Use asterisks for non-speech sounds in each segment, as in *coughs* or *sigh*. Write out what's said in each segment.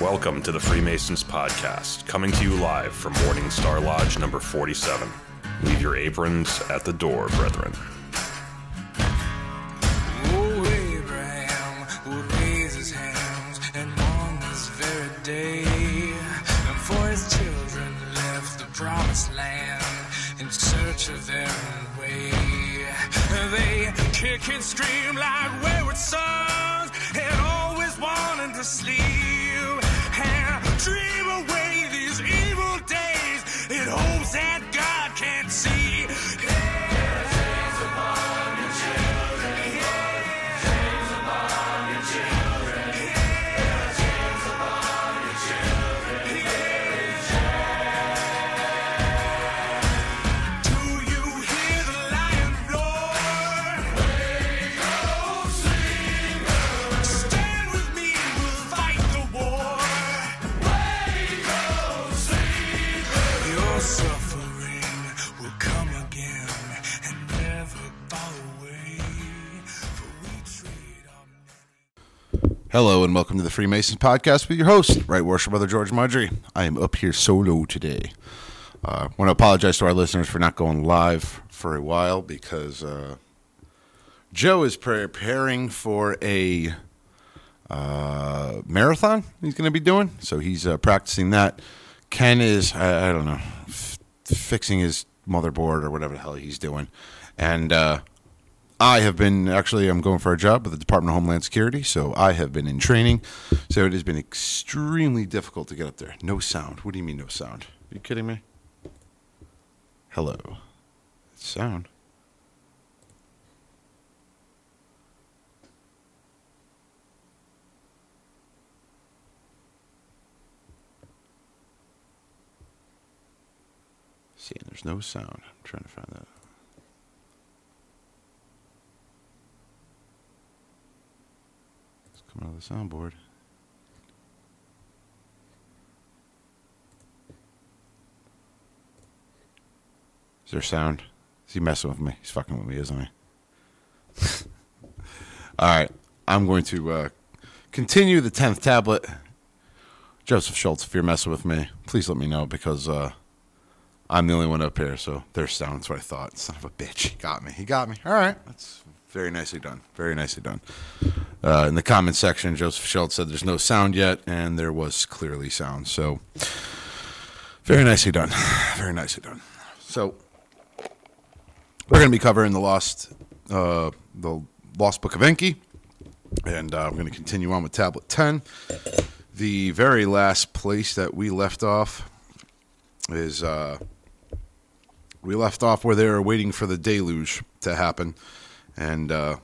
Welcome to the Freemasons Podcast, coming to you live from Morning Star Lodge number 47. Leave your aprons at the door, brethren. Oh, Abraham would raise his hands and on this very day, and for his children left the promised land in search of their own way. They kick and scream like wayward sons, and always wanting to sleep Hello and welcome to the Freemasons podcast with your host, Right Worship Brother George Marjorie. I am up here solo today. I uh, want to apologize to our listeners for not going live for a while because uh, Joe is preparing for a uh, marathon he's going to be doing, so he's uh, practicing that. Ken is, I, I don't know, f- fixing his motherboard or whatever the hell he's doing, and uh, I have been actually I'm going for a job with the Department of Homeland Security, so I have been in training. So it has been extremely difficult to get up there. No sound. What do you mean no sound? Are you kidding me? Hello. Sound. See, there's no sound. I'm trying to find that. It's coming out of the soundboard. Is there sound? Is he messing with me? He's fucking with me, isn't he? *laughs* All right. I'm going to uh, continue the 10th tablet. Joseph Schultz, if you're messing with me, please let me know because uh, I'm the only one up here. So there's sound. That's what I thought. Son of a bitch. He got me. He got me. All right. That's very nicely done. Very nicely done. Uh, in the comment section, Joseph Schultz said there's no sound yet, and there was clearly sound. So very nicely done. *sighs* Very nicely done. So we're going to be covering the lost, uh, the lost book of Enki, and uh, I'm going to continue on with tablet 10. The very last place that we left off is uh, we left off where they were waiting for the deluge to happen, and uh,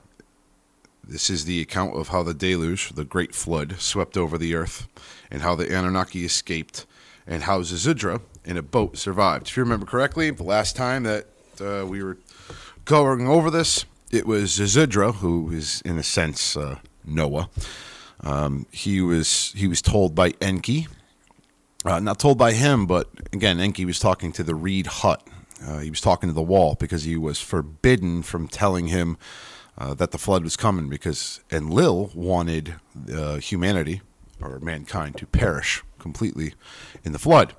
this is the account of how the deluge, the great flood, swept over the earth, and how the Anunnaki escaped, and how Zizidra in a boat survived. If you remember correctly, the last time that uh, we were going over this, it was Zizidra, who is in a sense uh, Noah. Um, he was he was told by Enki, uh, not told by him, but again, Enki was talking to the reed hut. Uh, he was talking to the wall because he was forbidden from telling him uh, that the flood was coming because Enlil wanted uh, humanity or mankind to perish completely in the flood.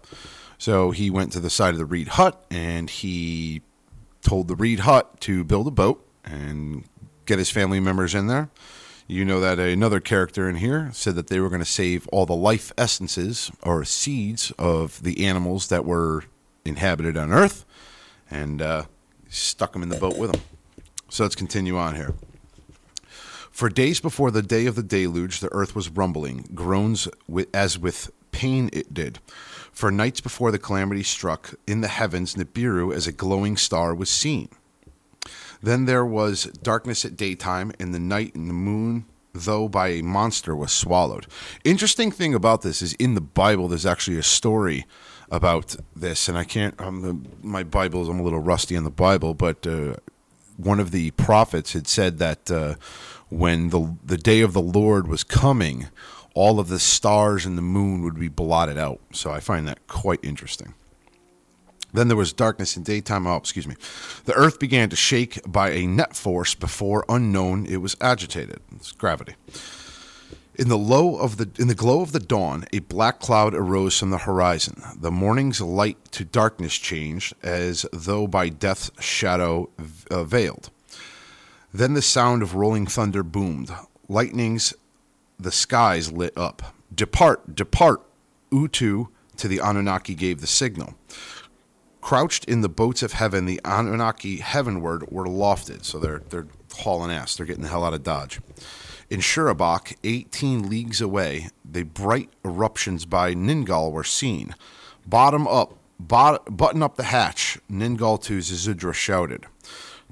So he went to the side of the reed hut and he told the reed hut to build a boat and get his family members in there. You know that another character in here said that they were going to save all the life essences or seeds of the animals that were inhabited on Earth and uh, stuck them in the boat with them. So let's continue on here. For days before the day of the deluge, the earth was rumbling, groans as with pain it did. For nights before the calamity struck, in the heavens Nibiru as a glowing star was seen. Then there was darkness at daytime, and the night and the moon, though by a monster, was swallowed. Interesting thing about this is in the Bible, there's actually a story about this, and I can't. Um, my Bible, is I'm a little rusty on the Bible, but uh, one of the prophets had said that uh, when the the day of the Lord was coming, all of the stars and the moon would be blotted out. So I find that quite interesting. Then there was darkness in daytime. Oh, excuse me. The earth began to shake by a net force before unknown it was agitated. It's gravity. In the low of the in the glow of the dawn, a black cloud arose from the horizon. The morning's light to darkness changed, as though by death's shadow uh, veiled. Then the sound of rolling thunder boomed. Lightnings, the skies lit up. Depart, depart! Utu to the Anunnaki gave the signal. Crouched in the boats of heaven, the Anunnaki heavenward were lofted. So they're they're hauling ass. They're getting the hell out of Dodge. In Shurabak, 18 leagues away, the bright eruptions by Ningal were seen. Bottom up, bot, button up the hatch, Ningal to Zizudra shouted.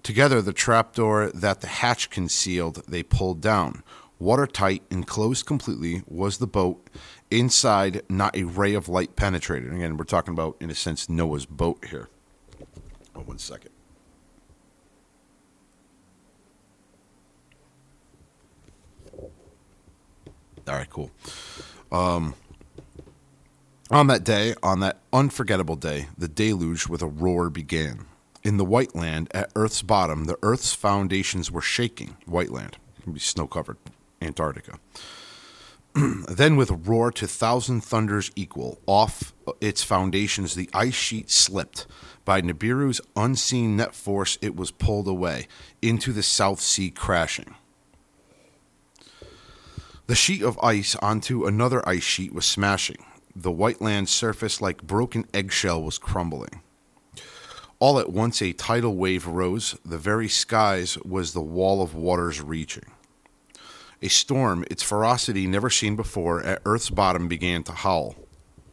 Together, the trapdoor that the hatch concealed, they pulled down. Watertight, enclosed completely, was the boat. Inside, not a ray of light penetrated. Again, we're talking about, in a sense, Noah's boat here. Oh, one second. All right, cool. Um, on that day, on that unforgettable day, the deluge with a roar began. In the white land, at Earth's bottom, the Earth's foundations were shaking. White land, be snow covered, Antarctica. *clears throat* then, with a roar to thousand thunders equal, off its foundations the ice sheet slipped. By Nibiru's unseen net force, it was pulled away into the South Sea, crashing. The sheet of ice onto another ice sheet was smashing. The white land surface, like broken eggshell, was crumbling. All at once, a tidal wave rose. The very skies was the wall of waters reaching. A storm, its ferocity never seen before, at Earth's bottom began to howl.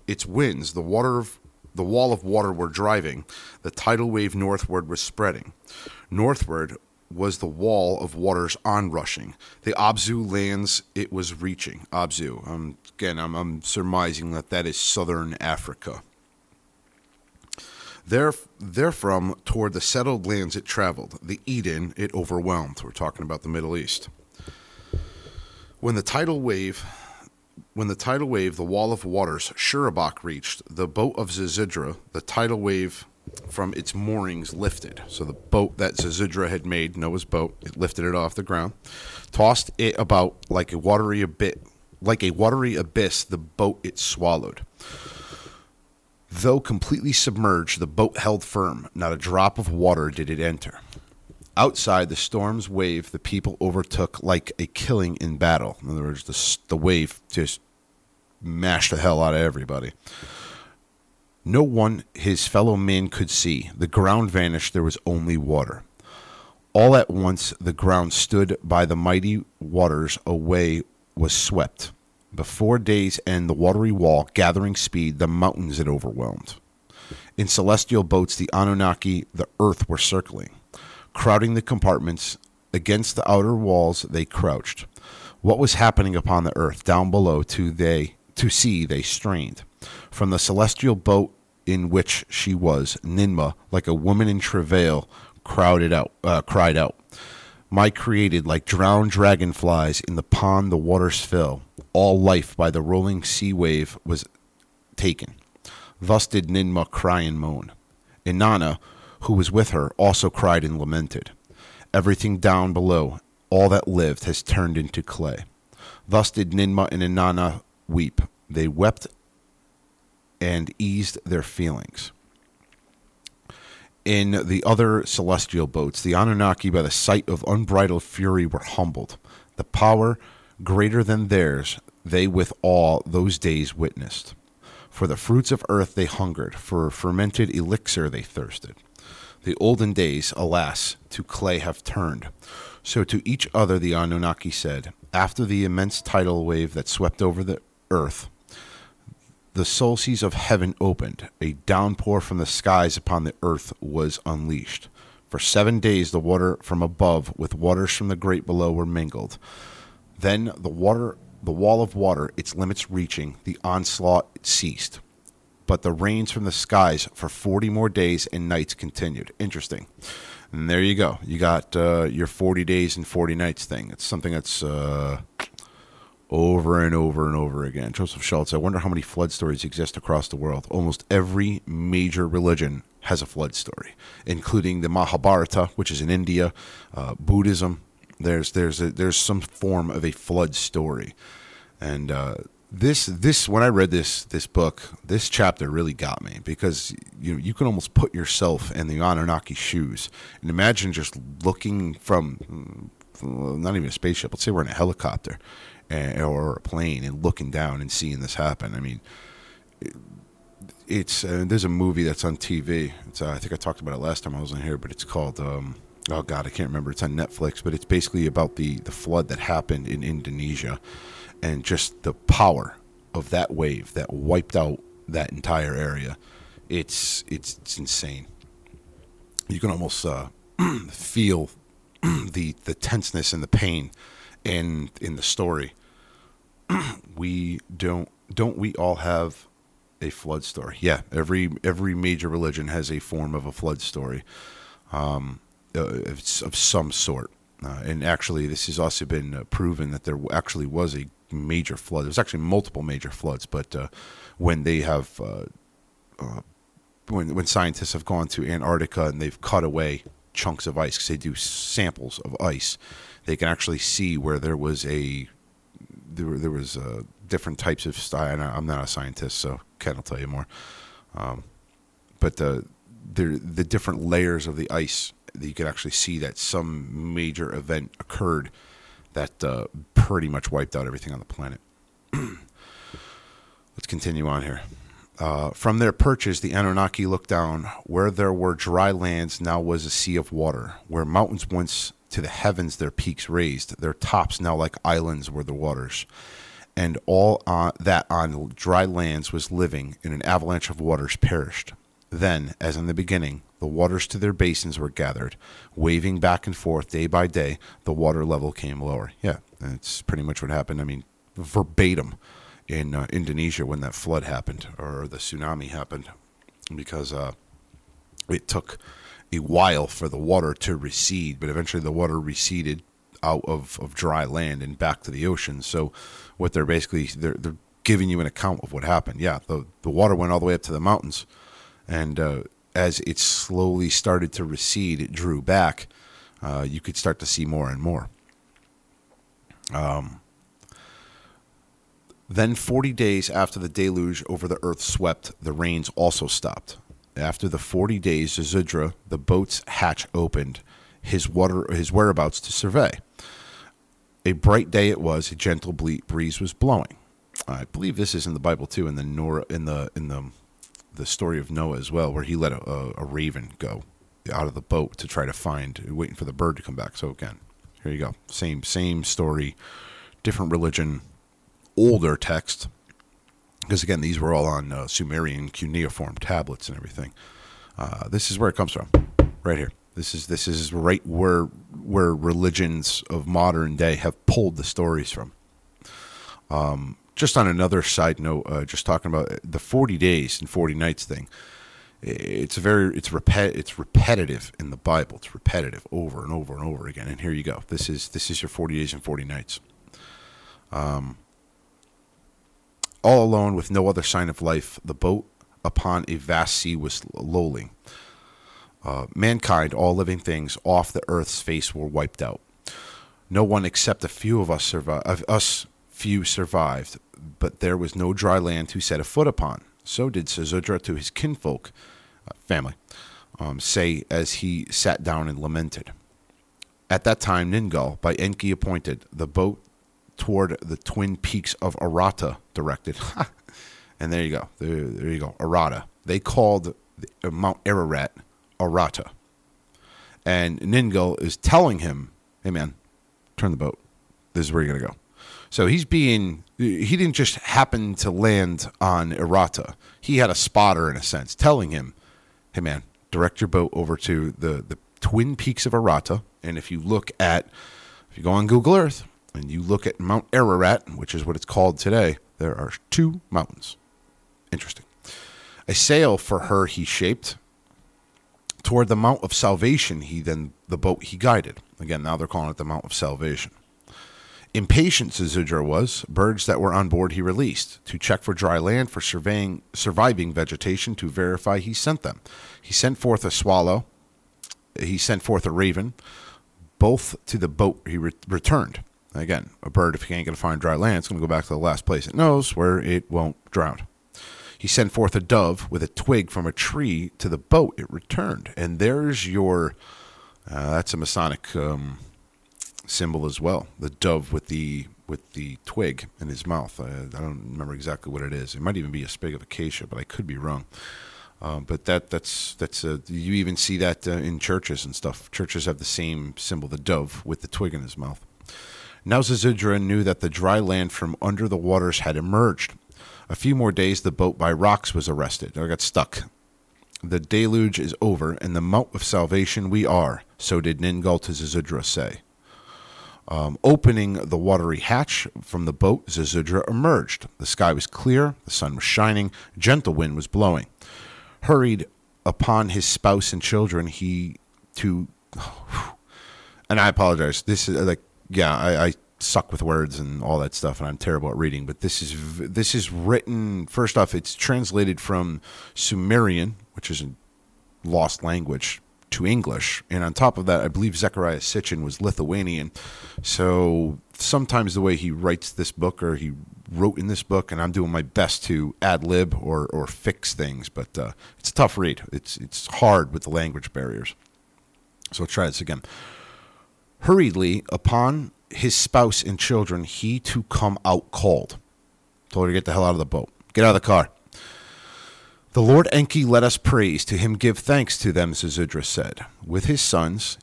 Its winds, the water of the wall of water were driving. The tidal wave northward was spreading. Northward was the wall of waters onrushing. The Abzu lands it was reaching. Abzu. Um, again, I'm, I'm surmising that that is southern Africa. There, therefrom, toward the settled lands it traveled. The Eden it overwhelmed. We're talking about the Middle East. When the tidal wave, when the tidal wave, the wall of waters, Shurabak reached, the boat of Zizidra, the tidal wave from its moorings lifted. So the boat that Zizidra had made, Noah's boat, it lifted it off the ground, tossed it about like a watery like a watery abyss. The boat it swallowed. Though completely submerged, the boat held firm. Not a drop of water did it enter. Outside, the storm's wave the people overtook like a killing in battle. In other words, the, the wave just mashed the hell out of everybody. No one his fellow man could see. The ground vanished, there was only water. All at once the ground stood by the mighty waters away was swept. Before day's end, the watery wall, gathering speed, the mountains it overwhelmed. In celestial boats, the Anunnaki, the earth, were circling. Crowding the compartments, against the outer walls they crouched. What was happening upon the earth down below to they to see they strained. From the celestial boat in which she was, Ninmah, like a woman in travail, crowded out, uh, cried out. My created, like drowned dragonflies in the pond the waters fill, all life by the rolling sea wave was taken. Thus did Ninmah cry and moan. Inanna, who was with her, also cried and lamented. Everything down below, all that lived, has turned into clay. Thus did Ninmah and Inanna weep. They wept and eased their feelings. In the other celestial boats, the Anunnaki, by the sight of unbridled fury, were humbled. The power greater than theirs, they with awe those days witnessed. For the fruits of earth they hungered, for fermented elixir they thirsted. The olden days, alas, to clay have turned. So to each other the Anunnaki said, after the immense tidal wave that swept over the earth, the solstice of heaven opened. A downpour from the skies upon the earth was unleashed. For seven days the water from above with waters from the great below were mingled. Then the water the wall of water, its limits reaching, the onslaught ceased. But the rains from the skies for forty more days and nights continued. Interesting. And there you go. You got uh, your forty days and forty nights thing. It's something that's uh, over and over and over again. Joseph Schultz, I wonder how many flood stories exist across the world. Almost every major religion has a flood story, including the Mahabharata, which is in India, uh, Buddhism. There's there's a, there's some form of a flood story. And uh, this this when I read this this book, this chapter really got me because you know, you can almost put yourself in the Anunnaki shoes and imagine just looking from mm, not even a spaceship. Let's say we're in a helicopter and, or a plane and looking down and seeing this happen. I mean, it, it's uh, there's a movie that's on TV. Uh, I think I talked about it last time I was in here, but it's called. Um, oh God, I can't remember. It's on Netflix, but it's basically about the the flood that happened in Indonesia and just the power of that wave that wiped out that entire area. It's it's, it's insane. You can almost uh, *clears throat* feel *clears throat* the the tenseness and the pain in in the story. *clears throat* we don't don't we all have a flood story? Yeah, every every major religion has a form of a flood story, um, uh, of some sort. Uh, and actually, this has also been uh, proven that there actually was a major flood. There's actually multiple major floods, but uh, when they have uh, uh, when when scientists have gone to Antarctica and they've cut away chunks of ice because they do samples of ice, they can actually see where there was a there, there was uh, different types of style. I'm not a scientist, so Ken will tell you more. Um, but the the the different layers of the ice, you can actually see that some major event occurred that uh, pretty much wiped out everything on the planet. *clears throat* Let's continue on here. Uh, from their perches, the Anunnaki looked down. Where there were dry lands, now was a sea of water. Where mountains once to the heavens their peaks raised, their tops now like islands were the waters. And all on, that on dry lands was living in an avalanche of waters perished. Then, as in the beginning, the waters to their basins were gathered, waving back and forth day by day. The water level came lower. Yeah, that's pretty much what happened. I mean, verbatim in uh, Indonesia when that flood happened or the tsunami happened, because uh, it took a while for the water to recede, but eventually the water receded out of, of dry land and back to the ocean. So, what they're basically they're, they're giving you an account of what happened. Yeah, the the water went all the way up to the mountains and uh, as it slowly started to recede, it drew back. Uh, you could start to see more and more. Um, then, 40 days after the deluge over the earth swept, the rains also stopped. After the 40 days, Zudra, the boat's hatch opened, his, water, his whereabouts to survey. A bright day it was, a gentle breeze was blowing. I believe this is in the Bible too, in the Nora, in the in the the story of Noah as well, where he let a, a, a raven go out of the boat to try to find, waiting for the bird to come back. So again, here you go, same same story, different religion, older text. Because again, these were all on uh, Sumerian cuneiform tablets and everything. Uh, this is where it comes from, right here. This is this is right where where religions of modern day have pulled the stories from. Um, just on another side note, uh, just talking about the 40 days and 40 nights thing. It's very it's repet it's repetitive in the Bible. It's repetitive over and over and over again. And here you go. This is this is your 40 days and 40 nights. Um, all alone with no other sign of life, the boat upon a vast sea was lolling. Uh, mankind, all living things off the earth's face were wiped out. No one except a few of us survived. Us few survived, but there was no dry land to set a foot upon. So did Sazudra to his kinfolk, uh, family, um, say as he sat down and lamented. At that time, Ningal, by Enki appointed, the boat toward the twin peaks of Arata directed. *laughs* and there you go. There, there you go. Arata. They called uh, Mount Ararat Arata. And Ningal is telling him, hey man, turn the boat. This is where you're going to go. So he's being he didn't just happen to land on Arata. He had a spotter in a sense, telling him, "Hey man, direct your boat over to the the Twin Peaks of Arata, and if you look at if you go on Google Earth and you look at Mount Ararat, which is what it's called today, there are two mountains. Interesting. A sail for her he shaped toward the Mount of Salvation. He then the boat he guided. Again, now they're calling it the Mount of Salvation. Impatient Zudra was, birds that were on board he released, to check for dry land for surveying surviving vegetation to verify he sent them. He sent forth a swallow, he sent forth a raven, both to the boat he re- returned. Again, a bird, if it ain't going to find dry land, it's going to go back to the last place it knows where it won't drown. He sent forth a dove with a twig from a tree to the boat. It returned. And there's your, uh, that's a Masonic um, symbol as well. The dove with the with the twig in his mouth. I, I don't remember exactly what it is. It might even be a sprig of acacia, but I could be wrong. Um, but that that's that's uh, you even see that uh, in churches and stuff. Churches have the same symbol, the dove with the twig in his mouth. Now Zizudra knew that the dry land from under the waters had emerged. A few more days, the boat by rocks was arrested or got stuck. The deluge is over, and the mount of salvation we are. So did Ningal to Zizudra say. Um, opening the watery hatch from the boat, Zizudra emerged. The sky was clear, the sun was shining, gentle wind was blowing. Hurried upon his spouse and children, he to, *sighs* and I apologize. This is like, yeah, I, I suck with words and all that stuff, and I'm terrible at reading. But this is this is written. First off, it's translated from Sumerian, which is a lost language, to English. And on top of that, I believe Zechariah Sitchin was Lithuanian. So sometimes the way he writes this book or he wrote in this book, and I'm doing my best to ad lib or, or fix things, but uh, it's a tough read. It's, it's hard with the language barriers. So let's try this again. Hurriedly, upon his spouse and children, he to come out called. Told her to get the hell out of the boat. Get out of the car. The Lord Enki let us praise, to him give thanks to them, Zizudra said. With his sons,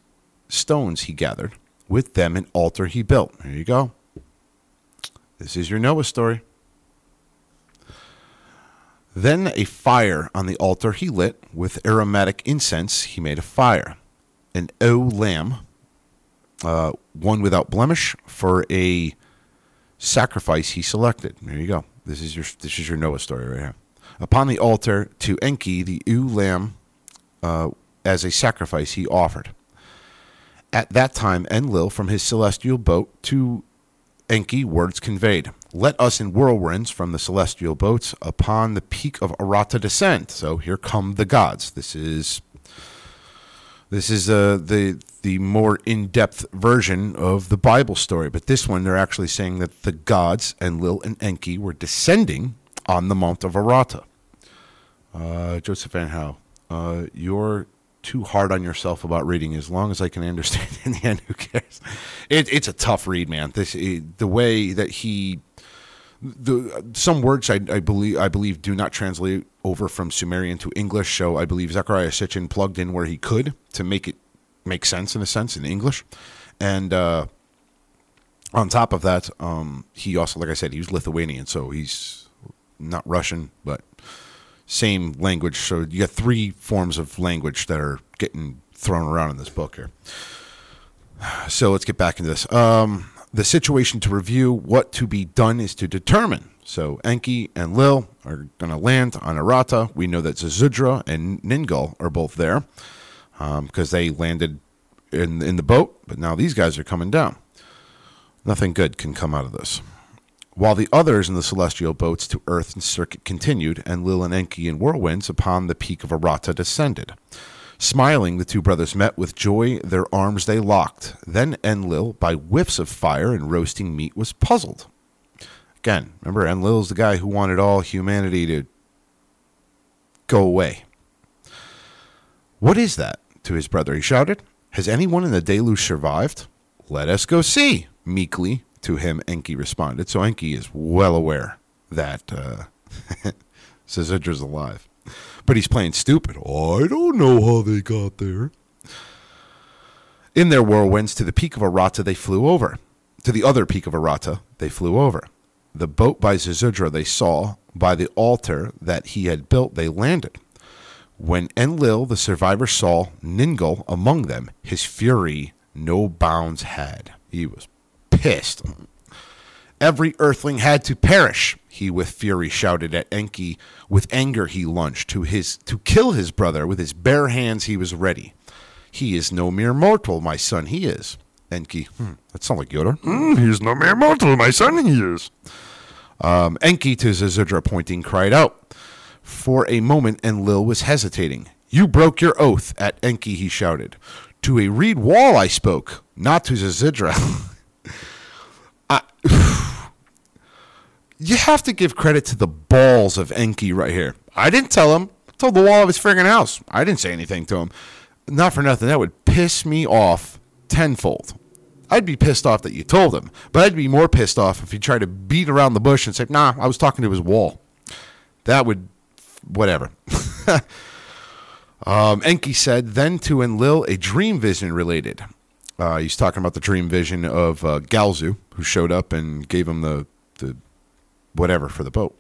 stones he gathered, with them an altar he built. There you go. This is your Noah story. Then a fire on the altar he lit, with aromatic incense he made a fire. An ewe lamb, uh, one without blemish, for a sacrifice he selected. There you go. This is your this is your Noah story right here upon the altar to Enki the ewe lamb uh, as a sacrifice he offered. At that time, Enlil from his celestial boat to Enki words conveyed, Let us in whirlwinds from the celestial boats upon the peak of Arata descend. So here come the gods. This is this is uh, the the more in depth version of the Bible story, but this one they're actually saying that the gods Enlil and Enki were descending on the Mount of Arata. Uh, Joseph Van Howe, uh, you're too hard on yourself about reading. As long as I can understand in the end, who cares? It, it's a tough read, man. This it, the way that he the some words I, I, believe I believe do not translate over from Sumerian to English. So I believe Zechariah Sitchin plugged in where he could to make it make sense in a sense in English, and uh, on top of that, um, he also, like I said, he was Lithuanian, so he's not Russian, but same language. So you got three forms of language that are getting thrown around in this book here. So let's get back into this. Um, the situation to review, what to be done is to determine. So Enki and Lil are going to land on Arata. We know that Zizudra and Ningal are both there because um, they landed in in the boat, but now these guys are coming down. Nothing good can come out of this. While the others in the celestial boats to earth and circuit continued, Enlil and Enki in whirlwinds upon the peak of Arata descended. Smiling, the two brothers met with joy, their arms they locked. Then Enlil, by whiffs of fire and roasting meat, was puzzled. Again, remember, Enlil's the guy who wanted all humanity to go away. What is that? To his brother he shouted. Has anyone in the deluge survived? Let us go see, meekly to him, Enki responded. So Enki is well aware that uh, *laughs* Zizudra's alive. But he's playing stupid. I don't know how they got there. In their whirlwinds to the peak of Arata, they flew over. To the other peak of Arata, they flew over. The boat by Zizudra they saw, by the altar that he had built, they landed. When Enlil, the survivor, saw Ningal among them, his fury no bounds had. He was pissed. Every earthling had to perish, he with fury shouted at Enki. With anger he lunged to his to kill his brother. With his bare hands he was ready. He is no mere mortal, my son, he is. Enki, hmm, that sounds like Yoda. Mm, he is no mere mortal, my son, he is. Um, Enki to Zizudra pointing cried out. For a moment Enlil was hesitating. You broke your oath, at Enki he shouted. To a reed wall I spoke, not to Zizudra. You have to give credit to the balls of Enki right here. I didn't tell him. I told the wall of his friggin' house. I didn't say anything to him. Not for nothing. That would piss me off tenfold. I'd be pissed off that you told him, but I'd be more pissed off if he tried to beat around the bush and say, "Nah, I was talking to his wall." That would, whatever. *laughs* um, Enki said, then to Enlil a dream vision related. Uh, he's talking about the dream vision of uh, Galzu, who showed up and gave him the, the whatever for the boat.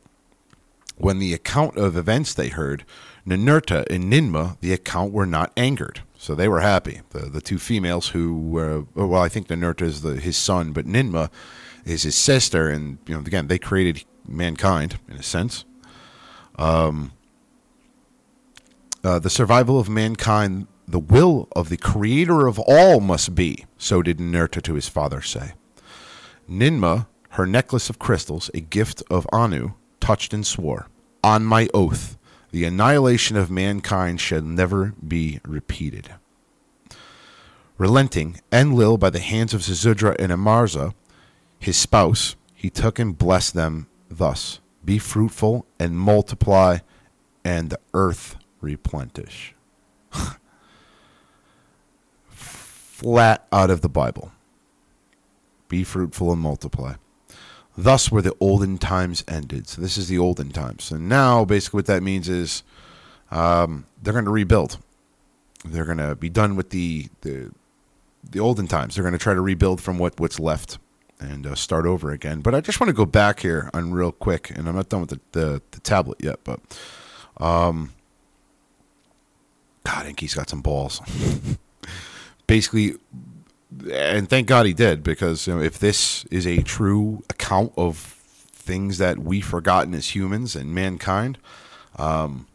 When the account of events they heard, Ninurta and Ninmah, the account were not angered. So they were happy. The the two females who were well, I think Ninurta is the, his son, but Ninmah is his sister, and you know again they created mankind in a sense. Um, uh, the survival of mankind, the will of the creator of all must be. So did Ninurta to his father say. Ninmah, her necklace of crystals, a gift of Anu, touched and swore, On my oath, the annihilation of mankind shall never be repeated. Relenting, Enlil, by the hands of Zizudra and Amarza, his spouse, he took and blessed them thus Be fruitful and multiply, and the earth replenish. *laughs* Flat out of the Bible. Be fruitful and multiply. Thus were the olden times ended. So this is the olden times. And now, basically, what that means is um, they're going to rebuild. They're going to be done with the, the the olden times. They're going to try to rebuild from what what's left and uh, start over again. But I just want to go back here on real quick, and I'm not done with the the, the tablet yet. But um, God, I think he's got some balls. *laughs* Basically, and thank God he did because you know, if this is a true account of things that we've forgotten as humans and mankind, um,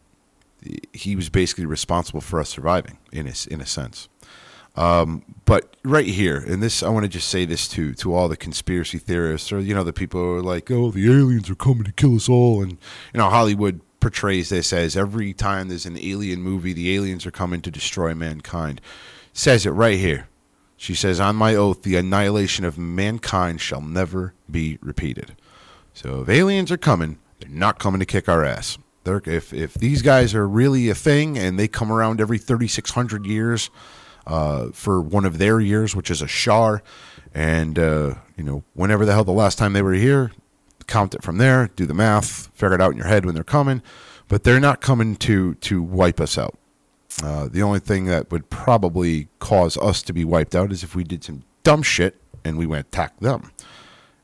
he was basically responsible for us surviving in a, in a sense. Um, but right here, and this, I want to just say this to to all the conspiracy theorists, or you know, the people who are like, "Oh, the aliens are coming to kill us all," and you know, Hollywood portrays this as every time there's an alien movie, the aliens are coming to destroy mankind. Says it right here. She says, "On my oath, the annihilation of mankind shall never be repeated." So if aliens are coming, they're not coming to kick our ass. They're, if if these guys are really a thing and they come around every 3600 years uh, for one of their years, which is a shar. And, uh, you know, whenever the hell the last time they were here, count it from there, do the math, figure it out in your head when they're coming. But they're not coming to, to wipe us out. Uh, the only thing that would probably cause us to be wiped out is if we did some dumb shit and we went attack them.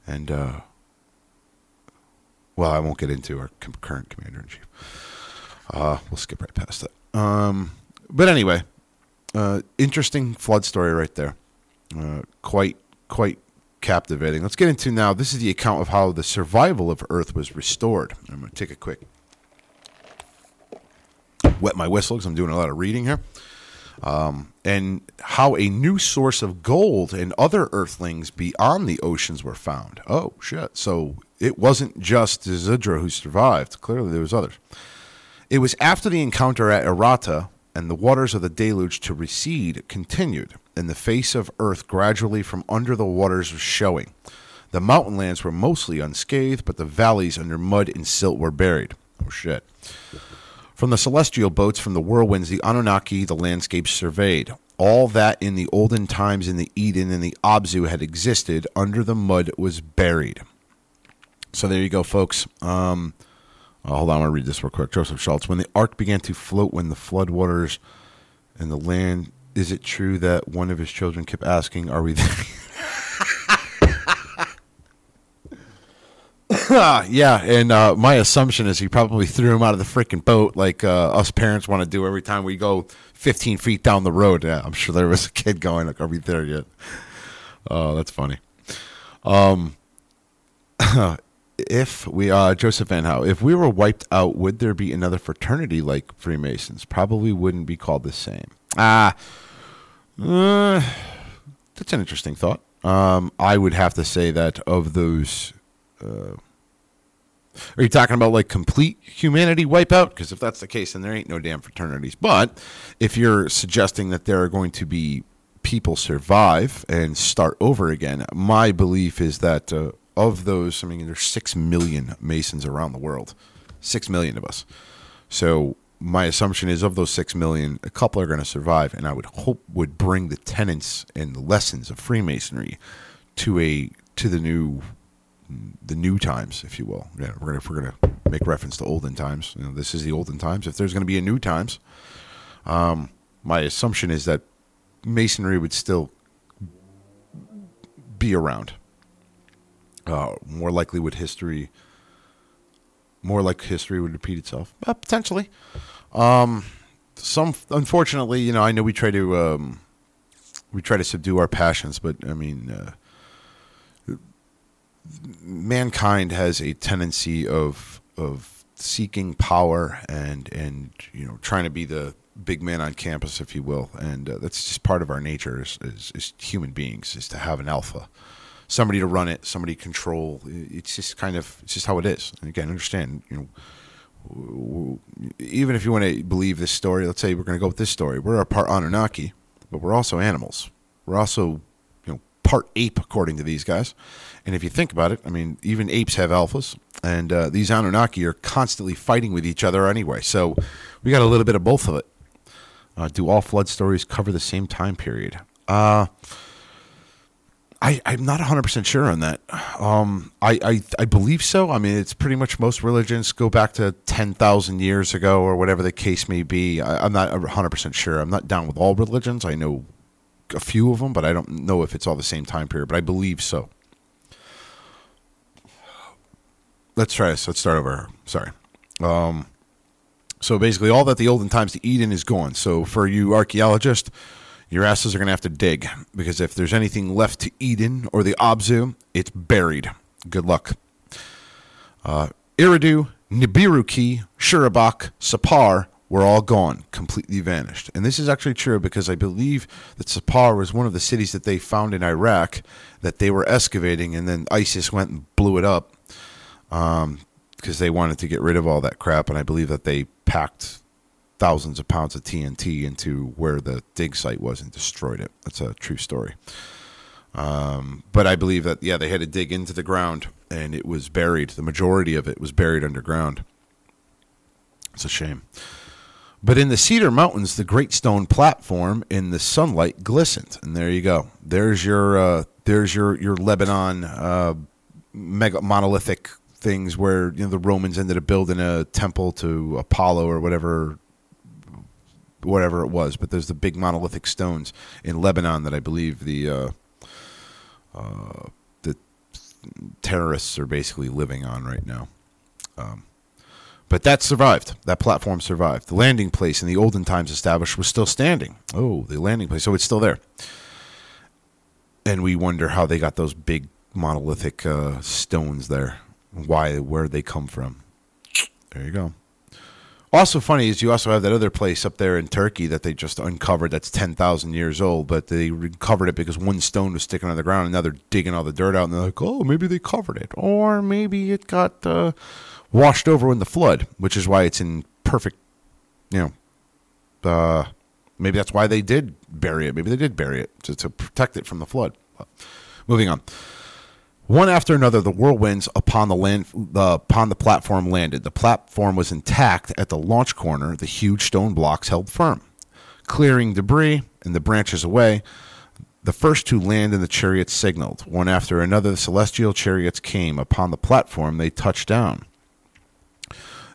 And, uh, well, I won't get into our current commander in chief. Uh, we'll skip right past that. Um, but anyway, uh, interesting flood story right there. Uh, quite quite captivating. Let's get into now. This is the account of how the survival of Earth was restored. I'm going to take a quick wet my whistle because I'm doing a lot of reading here. Um, and how a new source of gold and other earthlings beyond the oceans were found. Oh shit! So it wasn't just Zidra who survived. Clearly, there was others. It was after the encounter at Arata and the waters of the deluge to recede continued, and the face of earth gradually from under the waters was showing. The mountain lands were mostly unscathed, but the valleys under mud and silt were buried. Oh shit. From the celestial boats from the whirlwinds, the Anunnaki, the landscape surveyed. All that in the olden times in the Eden and the Abzu had existed under the mud was buried. So there you go, folks. Um, uh, hold on, I'm going to read this real quick. Joseph Schultz. When the ark began to float, when the flood waters and the land, is it true that one of his children kept asking, Are we there? *laughs* *laughs* yeah, and uh, my assumption is he probably threw him out of the freaking boat like uh, us parents want to do every time we go 15 feet down the road. Yeah, I'm sure there was a kid going, like, Are we there yet? Oh, that's funny. Um, *laughs* if we uh Joseph Van Howe, if we were wiped out, would there be another fraternity like Freemasons? Probably wouldn't be called the same. Ah, uh, that's an interesting thought. Um, I would have to say that of those. Uh, are you talking about like complete humanity wipeout? Because if that's the case, then there ain't no damn fraternities. But if you're suggesting that there are going to be people survive and start over again, my belief is that uh, of those, I mean, there's six million Masons around the world, six million of us. So my assumption is of those six million, a couple are going to survive, and I would hope would bring the tenets and the lessons of Freemasonry to a to the new the new times, if you will. Yeah, we're gonna we're gonna make reference to olden times. You know, this is the olden times. If there's going to be a new times, um, my assumption is that masonry would still be around. Uh, more likely, would history more like history would repeat itself? Uh, potentially. Um, some unfortunately, you know, I know we try to um, we try to subdue our passions, but I mean. Uh, mankind has a tendency of of seeking power and and you know trying to be the big man on campus, if you will, and uh, that's just part of our nature as, as, as, human beings is to have an alpha, somebody to run it, somebody to control. It's just kind of it's just how it is. And again, understand you know. Even if you want to believe this story, let's say we're going to go with this story. We're a part Anunnaki, but we're also animals. We're also you know, part ape, according to these guys. And if you think about it, I mean, even apes have alphas, and uh, these Anunnaki are constantly fighting with each other anyway. So we got a little bit of both of it. Uh, do all flood stories cover the same time period? Uh, I, I'm not 100% sure on that. Um, I, I, I believe so. I mean, it's pretty much most religions go back to 10,000 years ago or whatever the case may be. I, I'm not 100% sure. I'm not down with all religions. I know a few of them, but I don't know if it's all the same time period. But I believe so. Let's try this. Let's start over. Sorry. Um, so basically, all that the olden times to Eden is gone. So for you archaeologists, your asses are going to have to dig because if there's anything left to Eden or the Abzu, it's buried. Good luck. Uh, Eridu, Nibiru-Ki, Shurabak, Sapar, were all gone, completely vanished. And this is actually true because I believe that Sapar was one of the cities that they found in Iraq that they were excavating, and then ISIS went and blew it up because um, they wanted to get rid of all that crap. And I believe that they packed thousands of pounds of TNT into where the dig site was and destroyed it. That's a true story. Um, but I believe that, yeah, they had to dig into the ground and it was buried. The majority of it was buried underground. It's a shame. But in the Cedar Mountains, the great stone platform in the sunlight glistened, and there you go. There's your uh, there's your your Lebanon uh, mega monolithic things where you know the Romans ended up building a temple to Apollo or whatever whatever it was. But there's the big monolithic stones in Lebanon that I believe the uh, uh, the terrorists are basically living on right now. Um, but that survived. That platform survived. The landing place in the olden times established was still standing. Oh, the landing place. So it's still there. And we wonder how they got those big monolithic uh, stones there. Why, where they come from. There you go. Also funny is you also have that other place up there in Turkey that they just uncovered that's 10,000 years old, but they recovered it because one stone was sticking on the ground and now they're digging all the dirt out and they're like, oh, maybe they covered it. Or maybe it got uh, washed over in the flood, which is why it's in perfect, you know, uh, maybe that's why they did bury it. Maybe they did bury it to, to protect it from the flood. Moving on. One after another, the whirlwinds upon the land, upon the platform landed. The platform was intact at the launch corner. The huge stone blocks held firm, clearing debris and the branches away. The first to land in the chariots signaled. One after another, the celestial chariots came upon the platform. They touched down.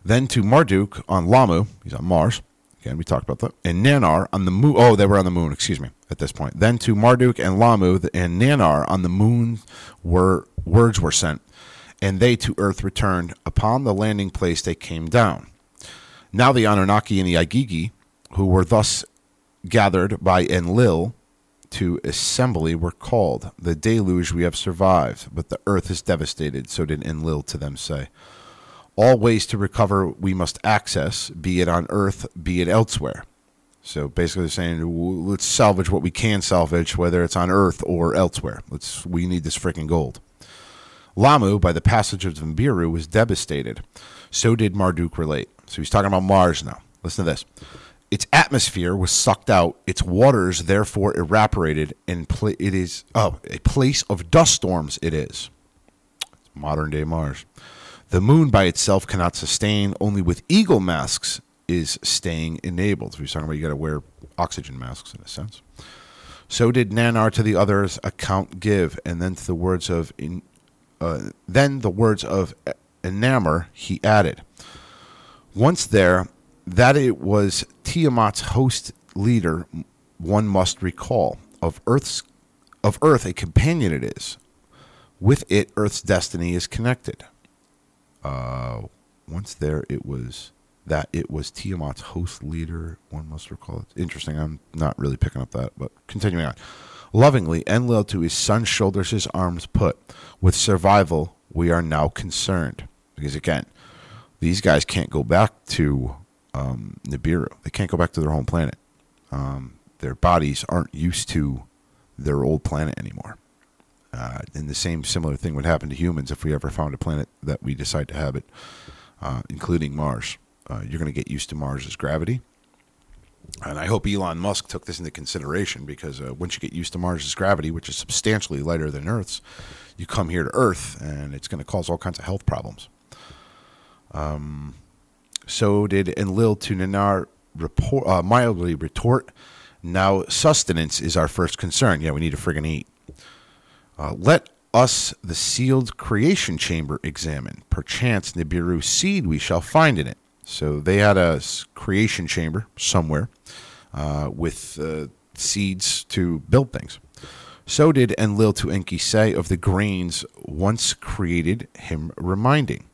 Then to Marduk on Lahmu, he's on Mars. Again, we talked about that. And Nannar on the moon. Oh, they were on the moon, excuse me, at this point. Then to Marduk and Lahmu and Nannar on the moon were words were sent, and they to earth returned. Upon the landing place they came down. Now the Anunnaki and the Igigi, who were thus gathered by Enlil to assembly, were called. The deluge we have survived, but the earth is devastated, so did Enlil to them say. All ways to recover we must access, be it on Earth, be it elsewhere. So basically, they're saying let's salvage what we can salvage, whether it's on Earth or elsewhere. Let's we need this freaking gold. Lahmu, by the passage of Nibiru, was devastated. So did Marduk relate. So he's talking about Mars now. Listen to this. Its atmosphere was sucked out. Its waters therefore evaporated, and pl- it is oh a place of dust storms. It is. modern day Mars. The moon by itself cannot sustain. Only with eagle masks is staying enabled. So he's talking about you got to wear oxygen masks in a sense. So did Nannar to the others account give, and then to the words of in, uh, then the words of Enamor he added. Once there, that it was Tiamat's host leader, one must recall of Earth's of Earth a companion it is. With it, Earth's destiny is connected. Uh, once there, it was that it was Tiamat's host leader. One must recall it. Interesting. I'm not really picking up that, but continuing on. Lovingly, Enlil to his son's shoulders his arms put. With survival, we are now concerned. Because again, these guys can't go back to um, Nibiru. They can't go back to their home planet. Um, their bodies aren't used to their old planet anymore. Uh, and the same similar thing would happen to humans if we ever found a planet that we decide to habit, uh, including Mars. Uh, you're going to get used to Mars's gravity. And I hope Elon Musk took this into consideration because uh, once you get used to Mars's gravity, which is substantially lighter than Earth's, you come here to Earth and it's going to cause all kinds of health problems. Um, so did Enlil to Nannar report, uh, mildly retort, now sustenance is our first concern. Yeah, we need to friggin' eat. Uh, let us the sealed creation chamber examine. Perchance Nibiru seed we shall find in it. So they had a creation chamber somewhere uh, with uh, seeds to build things. So did Enlil to Enki say of the grains once created, him reminding.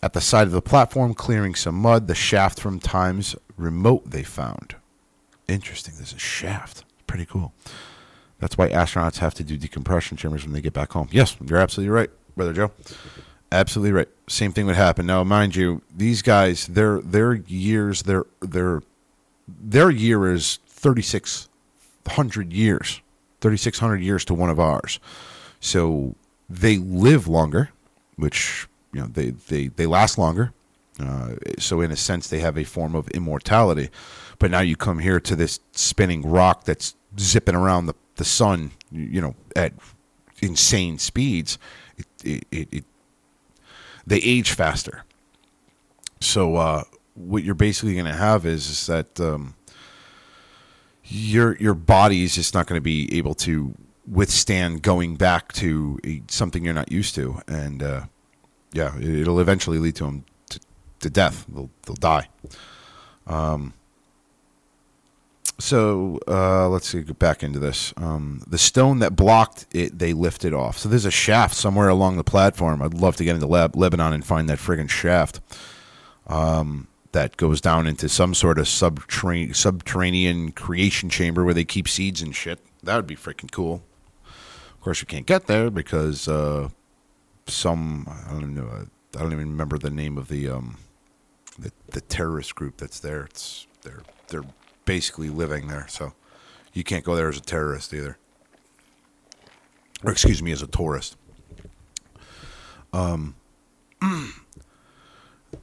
At the side of the platform, clearing some mud, the shaft from times remote they found. Interesting. There's a shaft. Pretty cool. That's why astronauts have to do decompression chambers when they get back home. Yes, you're absolutely right, brother Joe. Absolutely right. Same thing would happen. Now, mind you, these guys, their their years, their their their year is thirty six hundred years, thirty six hundred years to one of ours. So they live longer, which you know they they they last longer. Uh, so in a sense, they have a form of immortality. But now you come here to this spinning rock that's zipping around the, the sun, you know, at insane speeds. It, it, it, it they age faster. So uh, what you're basically going to have is, is that um, your your body is just not going to be able to withstand going back to a, something you're not used to, and uh, yeah, it, it'll eventually lead to them to, to death. They'll they'll die. Um, so uh, let's see, get back into this. Um, the stone that blocked it, they lifted off. So there's a shaft somewhere along the platform. I'd love to get into Leb- Lebanon and find that friggin' shaft um, that goes down into some sort of subterra- subterranean creation chamber where they keep seeds and shit. That would be freaking cool. Of course, you can't get there because uh, some I don't know. uh, I don't even remember the name of the um, the, the terrorist group that's there. It's they're they're basically living there, so you can't go there as a terrorist either, or excuse me, as a tourist. Um, *clears throat*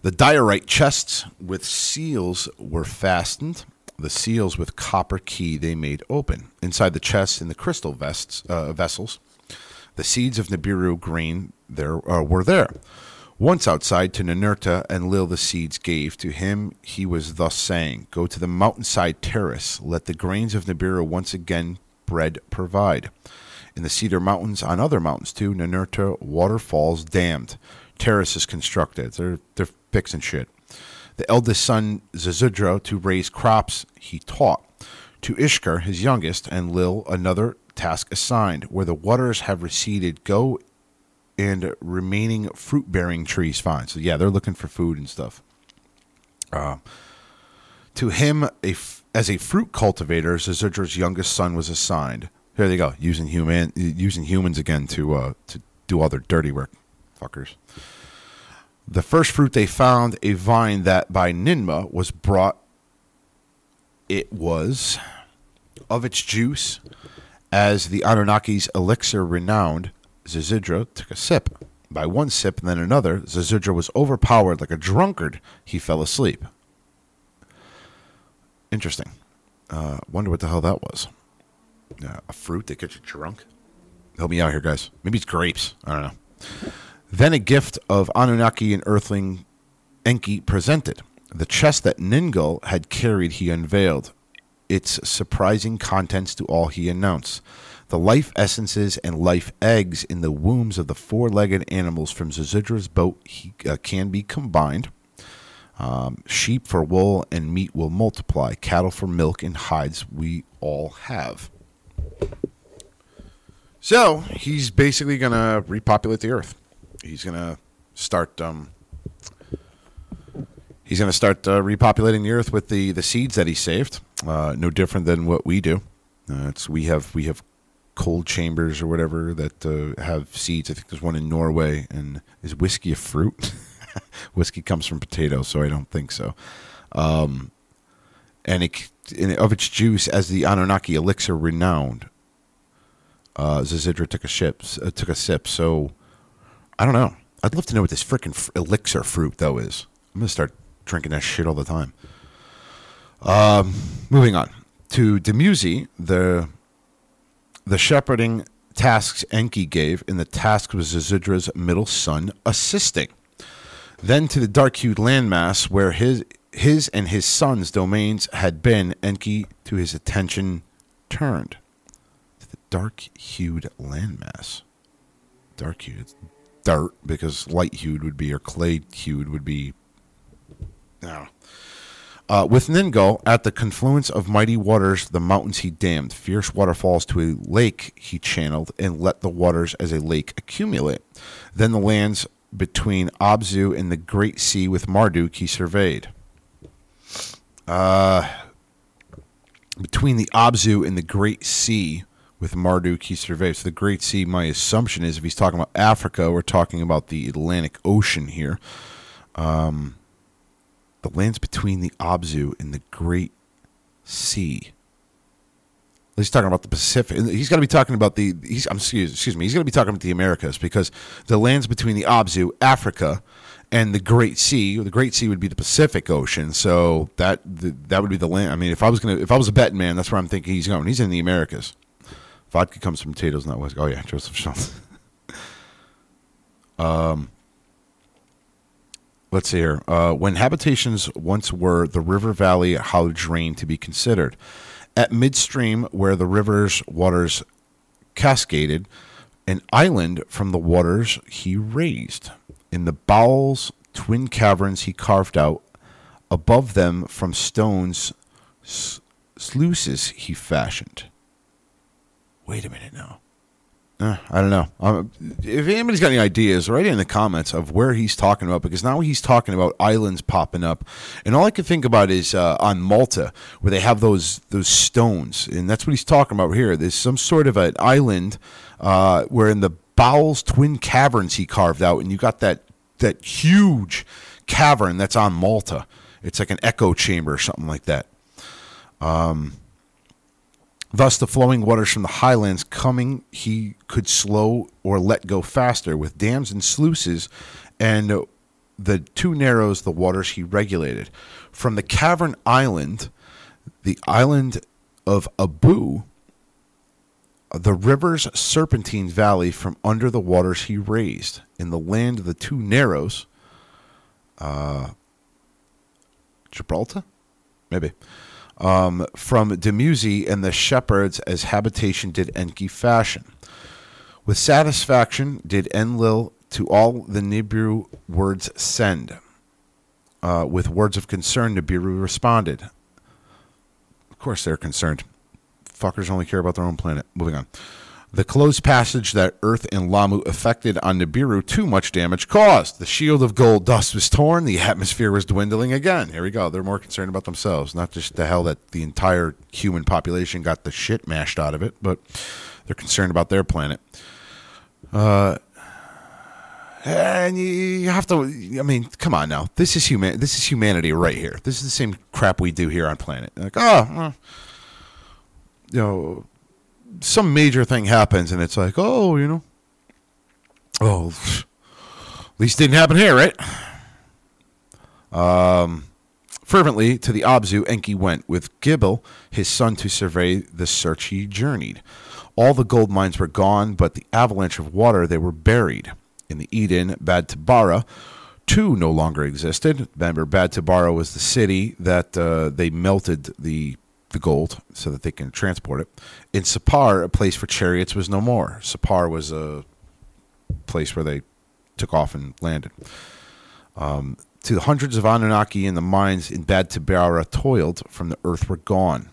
the diorite chests with seals were fastened. The seals with copper key they made open. Inside the chests, in the crystal vests, uh, vessels, the seeds of Nibiru grain there uh, were there. Once outside to Ninurta, Enlil the seeds gave to him. He was thus saying, "Go to the mountainside terrace. Let the grains of Nibiru once again bread provide." In the Cedar Mountains, on other mountains too, Ninurta waterfalls dammed, terraces constructed. They're they're fixing shit. The eldest son Ziusudra to raise crops he taught. To Ishkur, his youngest, Enlil another task assigned. Where the waters have receded, go and remaining fruit bearing trees find. So yeah, they're looking for food and stuff. Uh, to him, a f- as a fruit cultivator, Ziusudra's youngest son was assigned. Here they go, using human using humans again to uh, to do all their dirty work, fuckers. The first fruit they found, a vine that by Ninmah was brought. It was of its juice, as the Anunnaki's elixir renowned. Ziusudra took a sip. By one sip and then another, Ziusudra was overpowered like a drunkard. He fell asleep. Interesting. Uh, wonder what the hell that was. Uh, a fruit that gets you drunk? Help me out here, guys. Maybe it's grapes. I don't know. Then a gift of Anunnaki and Earthling Enki presented. The chest that Ningal had carried, he unveiled, its surprising contents to all he announced. The life essences and life eggs in the wombs of the four legged animals from Ziusudra's boat he, uh, can be combined. Um, sheep for wool and meat will multiply. Cattle for milk and hides we all have. So he's basically going to repopulate the earth. He's going to start. Um, he's going to start uh, repopulating the earth with the, the seeds that he saved. Uh, no different than what we do. Uh, we have we have cold chambers or whatever that uh, have seeds. I think there's one in Norway. And is whiskey a fruit? *laughs* whiskey comes from potatoes, so I don't think so. Um, and it, of its juice, as the Anunnaki elixir renowned, uh, took a sip. Uh, took a sip. So I don't know. I'd love to know what this freaking f- elixir fruit though is. I'm gonna start drinking that shit all the time. Um, moving on to Dumuzi, the the shepherding tasks Enki gave, and the task was Ziusudra's middle son assisting. Then to the dark-hued landmass where his his and his son's domains had been, Enki to his attention turned. To the dark-hued landmass. Dark-hued, it's dirt because light-hued would be, or clay-hued would be. No. Uh, with Ningal, at the confluence of mighty waters, the mountains he dammed, fierce waterfalls to a lake he channeled, and let the waters as a lake accumulate. Then the lands between Abzu and the great sea with Marduk he surveyed. Uh, between the Abzu and the great sea with Marduk he surveyed. So the great sea, my assumption is if he's talking about Africa, we're talking about the Atlantic Ocean here. Um, the lands between the Abzu and the Great Sea. He's talking about the Pacific. He's got to be talking about the. He's, I'm excuse, excuse me. He's going to be talking about the Americas because the lands between the Abzu, Africa, and the Great Sea. The Great Sea would be the Pacific Ocean. So that the, that would be the land. I mean, if I was gonna, if I was a betting man, that's where I'm thinking he's going. He's in the Americas. Vodka comes from potatoes, not whiskey. Oh yeah, Joseph Schultz. *laughs* um, let's see here. Uh, when habitations once were, the river valley how drained to be considered. At midstream, where the river's waters cascaded, an island from the waters he raised. In the bowels, twin caverns he carved out. Above them, from stones, sluices he fashioned. Wait a minute now. Uh, I don't know. Um, if anybody's got any ideas, write in the comments of where he's talking about because now he's talking about islands popping up, and all I can think about is uh, on Malta where they have those those stones, and that's what he's talking about here. There's some sort of an island uh, where in the bowels twin caverns he carved out, and you got that that huge cavern that's on Malta. It's like an echo chamber or something like that. Um, Thus, the flowing waters from the highlands coming, he could slow or let go faster with dams and sluices, and the two narrows, the waters he regulated. From the cavern island, the island of Abu, the river's serpentine valley from under the waters he raised. In the land of the two narrows, uh, Gibraltar? Maybe um, from Dumuzi and the shepherds as habitation did Enki fashion. With satisfaction did Enlil to all the Nibiru words send. Uh, with words of concern, Nibiru responded. Of course, they're concerned. Fuckers only care about their own planet. Moving on. The closed passage that Earth and Lahmu effected on Nibiru, too much damage caused. The shield of gold dust was torn. The atmosphere was dwindling again. Here we go. They're more concerned about themselves, not just the hell that the entire human population got the shit mashed out of it, but they're concerned about their planet. Uh, and you have to. I mean, come on now. This is human. This is humanity right here. This is the same crap we do here on planet. Like, oh, well, you know some major thing happens and it's like, oh, you know, oh, at least didn't happen here, right? Um, fervently to the Abzu, Enki went with Gibil, his son, to survey the search he journeyed. All the gold mines were gone, but the avalanche of water they were buried. In the Eden, Bad-Tibira, two no longer existed. Remember, Bad-Tibira was the city that uh, they melted the the gold so that they can transport it. In Sippar, a place for chariots was no more. Sippar was a place where they took off and landed. Um, to the hundreds of Anunnaki in the mines in Bad-Tibira toiled from the earth were gone.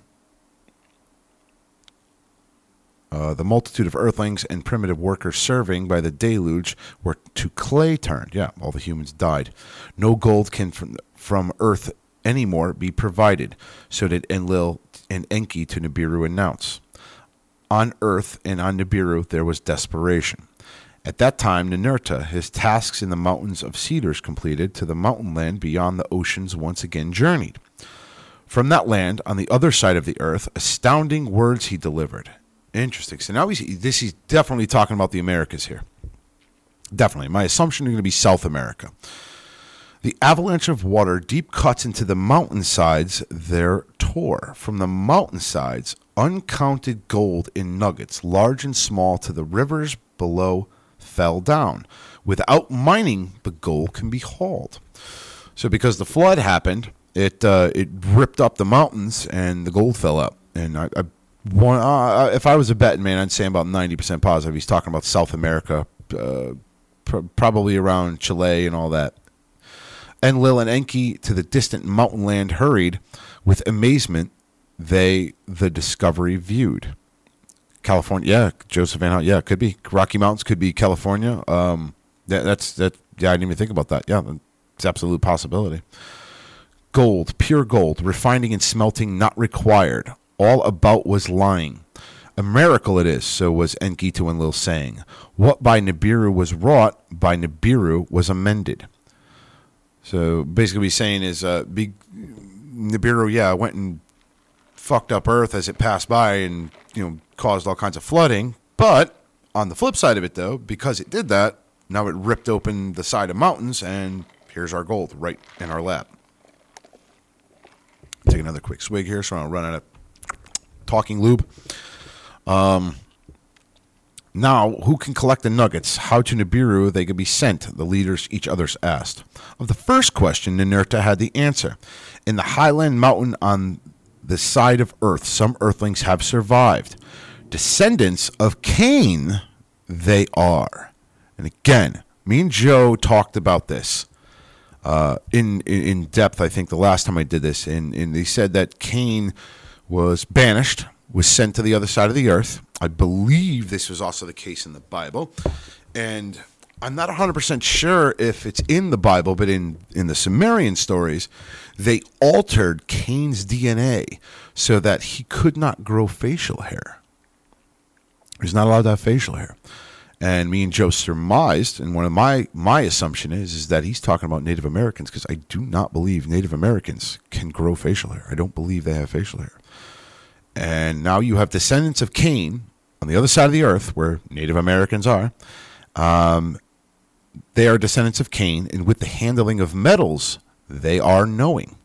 Uh, the multitude of earthlings and primitive workers serving by the deluge were to clay turned. Yeah, all the humans died. No gold can from, from earth anymore be provided. So did Enlil and Enki to Nibiru announce. On earth and on Nibiru there was desperation. At that time, Ninurta, his tasks in the mountains of cedars completed, to the mountain land beyond the oceans once again journeyed. From that land, on the other side of the earth, astounding words he delivered. Interesting. So now he's, this he's definitely talking about the Americas here. Definitely. My assumption is going to be South America. The avalanche of water deep cuts into the mountainsides there tore. From the mountainsides, uncounted gold in nuggets, large and small, to the rivers below fell down. Without mining, the gold can be hauled. So, because the flood happened, it uh, it ripped up the mountains and the gold fell up. And I, I one, uh, if I was a betting man, I'd say about ninety percent positive he's talking about South America, uh, pr- probably around Chile and all that. Enlil and Enki to the distant mountain land hurried with amazement. They the discovery viewed. California, yeah, Joseph Van Hout, yeah, could be Rocky Mountains, could be California. Um, that, that's that. Yeah, I didn't even think about that. Yeah, it's absolute possibility. Gold, pure gold, refining and smelting not required. All about was lying. A miracle it is, so was Enki to Enlil saying. What by Nibiru was wrought, by Nibiru was amended. So basically, what he's saying is, uh, be, Nibiru, yeah, went and fucked up Earth as it passed by, and you know caused all kinds of flooding. But on the flip side of it, though, because it did that, now it ripped open the side of mountains, and here's our gold right in our lap. Take another quick swig here, so I'll run out of talking lube. Um, now, who can collect the nuggets? How to Nibiru they could be sent? The leaders each others asked. Of the first question, Ninurta had the answer. In the highland mountain on the side of Earth, some Earthlings have survived. Descendants of Cain, they are. And again, me and Joe talked about this uh, in, in depth. I think the last time I did this, and, and they said that Cain was banished, was sent to the other side of the earth. I believe this was also the case in the Bible, and I'm not 100% sure if it's in the Bible, but in, in the Sumerian stories, they altered Cain's DNA so that he could not grow facial hair. He's not allowed to have facial hair. And me and Joe surmised, and one of my my assumption is is that he's talking about Native Americans because I do not believe Native Americans can grow facial hair. I don't believe they have facial hair. And now you have descendants of Cain on the other side of the earth, where Native Americans are. Um, they are descendants of Cain, and with the handling of metals, they are knowing.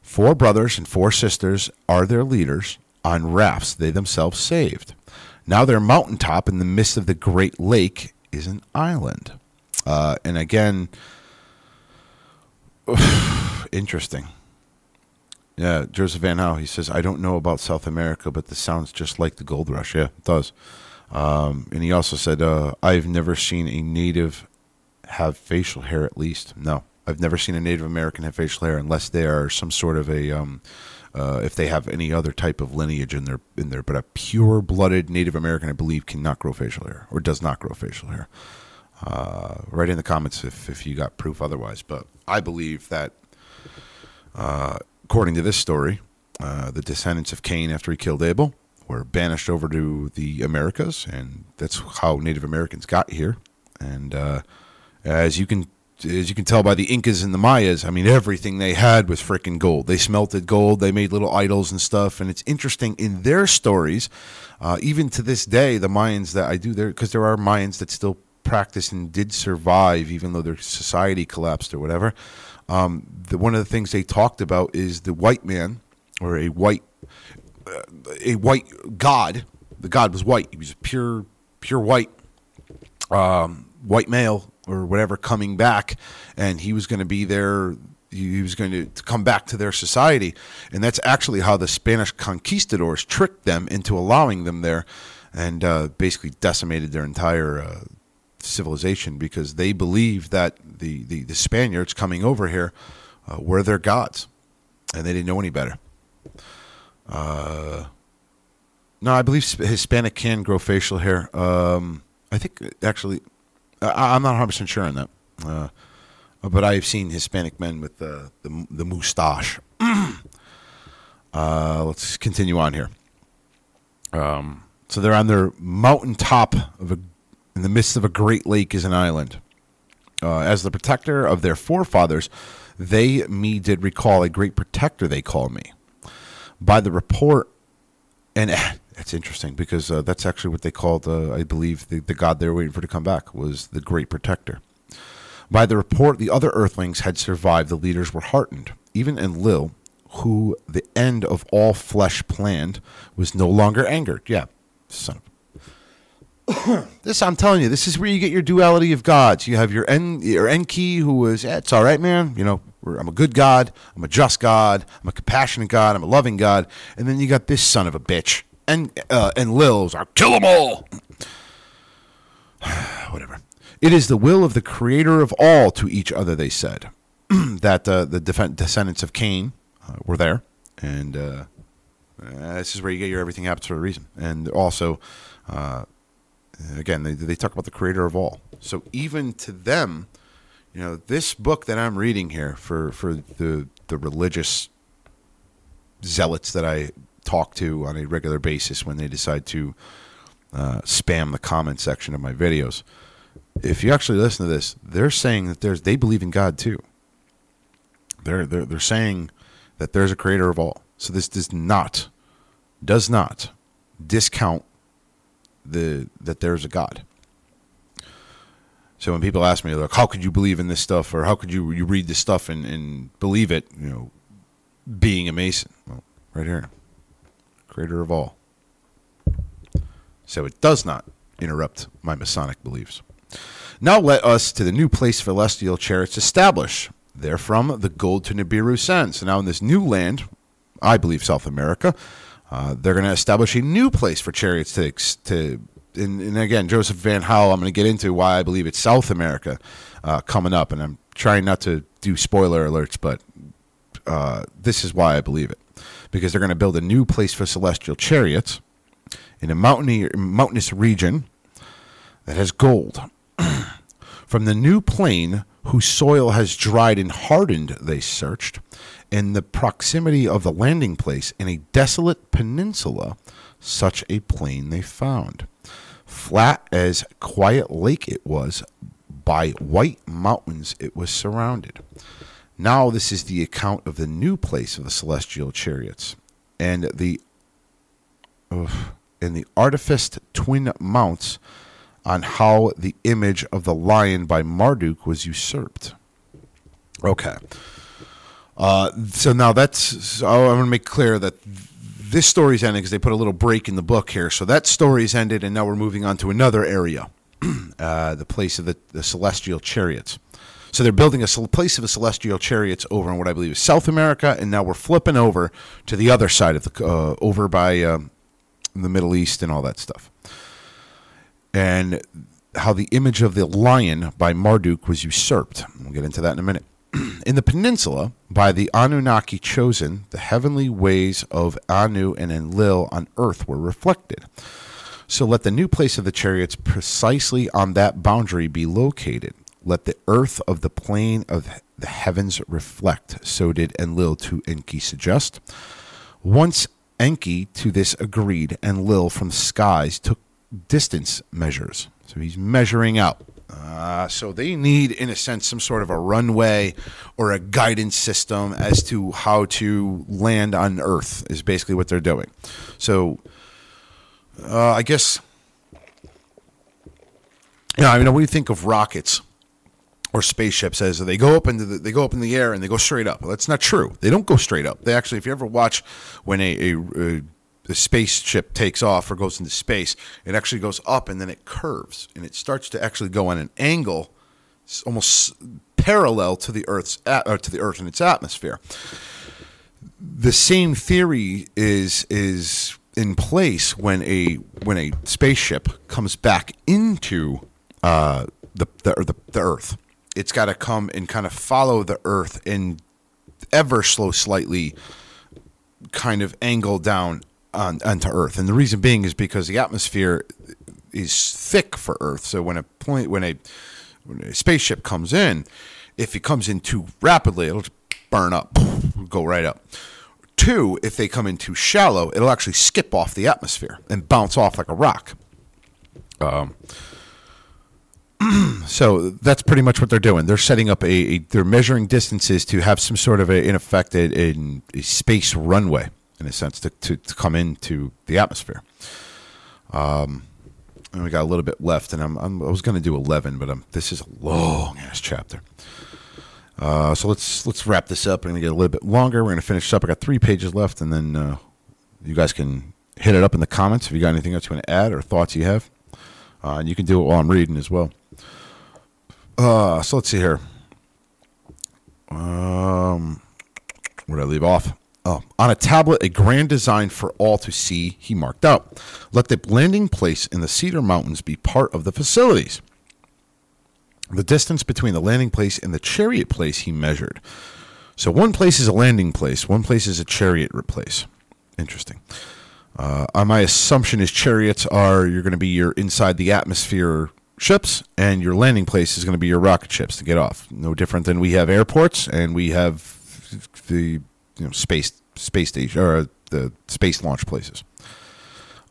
Four brothers and four sisters are their leaders. On rafts, they themselves saved. Now their mountaintop in the midst of the great lake is an island. Uh, and again, *sighs* interesting. Yeah, Joseph Van Howe, he says, I don't know about South America, but this sounds just like the gold rush. Yeah, it does. Um, and he also said, uh, I've never seen a native have facial hair at least. No, I've never seen a Native American have facial hair unless they are some sort of a, um, uh, if they have any other type of lineage in their in there. But a pure-blooded Native American, I believe, cannot grow facial hair or does not grow facial hair. Uh, write in the comments if, if you got proof otherwise. But I believe that, uh, according to this story, uh, the descendants of Cain after he killed Abel were banished over to the Americas, and that's how Native Americans got here. And uh, as you can as you can tell by the Incas and the Mayas, I mean everything they had was freaking gold. They smelted gold, they made little idols and stuff, and it's interesting in their stories, uh, even to this day, the Mayans that I do there because there are Mayans that still practice and did survive even though their society collapsed or whatever. Um, the, one of the things they talked about is the white man or a white uh, a white god. The god was white. He was pure pure white. Um, white male or whatever coming back, and he was going to be there. He was going to, come back to their society, and that's actually how the Spanish conquistadors tricked them into allowing them there, and uh, basically decimated their entire uh, civilization because they believed that the, the, the Spaniards coming over here uh, were their gods, and they didn't know any better. Uh, no, I believe Hispanic can grow facial hair. Um, I think actually, I, I'm not 100 percent sure on that, uh, but I've seen Hispanic men with the the, the moustache. *clears throat* uh, let's continue on here. Um, so they're on their mountaintop of a, in the midst of a great lake is an island. Uh, as the protector of their forefathers, they me did recall a great protector they call me. By the report, and *laughs* it's interesting because uh, that's actually what they called, uh, I believe, the, the god they were waiting for to come back was the great protector. By the report, the other Earthlings had survived. The leaders were heartened. Even Enlil, who the end of all flesh planned, was no longer angered. Yeah, son of *coughs* this I'm telling you, this is where you get your duality of gods. You have your En, your Enki, who was, it's all right, man. You know, I'm a good God. I'm a just God. I'm a compassionate God. I'm a loving God. And then you got this son of a bitch, and uh, Enlil's are kill them all. *sighs* Whatever. It is the will of the Creator of all to each other. They said *clears throat* that uh, the defen- descendants of Cain uh, were there, and uh, uh, this is where you get your everything happens for a reason. And also, uh, again, they, they talk about the creator of all. So even to them, you know, this book that I'm reading here for, for the, the religious zealots that I talk to on a regular basis when they decide to uh, spam the comment section of my videos. If you actually listen to this, they're saying that there's they believe in God too. They're they're they're saying that there's a creator of all. So this does not does not discount the that there's a God. So when people ask me like, how could you believe in this stuff, or how could you you read this stuff and, and believe it, you know, being a Mason? Well, right here, creator of all. So it does not interrupt my Masonic beliefs. Now let us to the new place celestial chariots establish. Therefrom the gold to Nibiru sends. So now in this new land, I believe South America, uh, they're going to establish a new place for chariots to to. And, and again, Joseph Van Howell, I'm going to get into why I believe it's South America uh, coming up, and I'm trying not to do spoiler alerts, but uh, this is why I believe it because they're going to build a new place for celestial chariots in a mountainous region that has gold. *clears throat* From the new plain whose soil has dried and hardened, they searched, in the proximity of the landing place in a desolate peninsula, such a plain they found. Flat as quiet lake it was, by white mountains it was surrounded. Now this is the account of the new place of the celestial chariots, and the Oof. and the artificed twin mounts on how the image of the lion by Marduk was usurped. Okay. Uh, so now that's. I want to make clear that this story's ending because they put a little break in the book here. So that story's ended, and now we're moving on to another area, *clears throat* uh, the place of the, the celestial chariots. So they're building a place of the celestial chariots over in what I believe is South America, and now we're flipping over to the other side of the uh, over by um, the Middle East and all that stuff. And how the image of the lion by Marduk was usurped. We'll get into that in a minute. *clears throat* in the peninsula, by the Anunnaki chosen, the heavenly ways of Anu and Enlil on earth were reflected. So let the new place of the chariots precisely on that boundary be located. Let the earth of the plane of the heavens reflect. So did Enlil to Enki suggest. Once Enki to this agreed, Enlil from the skies took distance measures. So he's measuring out. Uh, so they need, in a sense, some sort of a runway or a guidance system as to how to land on Earth, is basically what they're doing. So uh, I guess, yeah, I mean, when you think of rockets or spaceships as they go up into the, they go up in the air and they go straight up. Well, that's not true. They don't go straight up. They actually, if you ever watch when a, a, a the spaceship takes off or goes into space, it actually goes up and then it curves and it starts to actually go on an angle, almost parallel to the Earth's or to the Earth and its atmosphere. The same theory is is in place when a when a spaceship comes back into uh, the, the the the Earth. It's got to come and kind of follow the Earth and ever slow slightly kind of angle down on onto Earth, and the reason being is because the atmosphere is thick for Earth. So when a point when a when a spaceship comes in, if it comes in too rapidly, it'll burn up, *laughs* go right up. Two, if they come in too shallow, it'll actually skip off the atmosphere and bounce off like a rock. Um, *clears throat* So that's pretty much what they're doing. They're setting up a, a they're measuring distances to have some sort of a, in effect, a, a, a space runway in a sense to, to, to come into the atmosphere. Um, and we got a little bit left, and I'm, I'm I was going to do eleven, but um, this is a long ass chapter. Uh, so let's let's wrap this up. I'm going to get a little bit longer. We're going to finish up. I got three pages left, and then uh, you guys can hit it up in the comments if you got anything else you want to add or thoughts you have. Uh, and you can do it while I'm reading as well. Uh, so let's see here. Um, where did I leave off? Oh, on a tablet, a grand design for all to see, he marked out. Let the landing place in the Cedar Mountains be part of the facilities. The distance between the landing place and the chariot place he measured. So one place is a landing place, one place is a chariot place. Interesting. Uh, uh, my assumption is chariots are you're going to be your inside the atmosphere ships, and your landing place is going to be your rocket ships to get off. No different than we have airports and we have the you know space space station or the space launch places.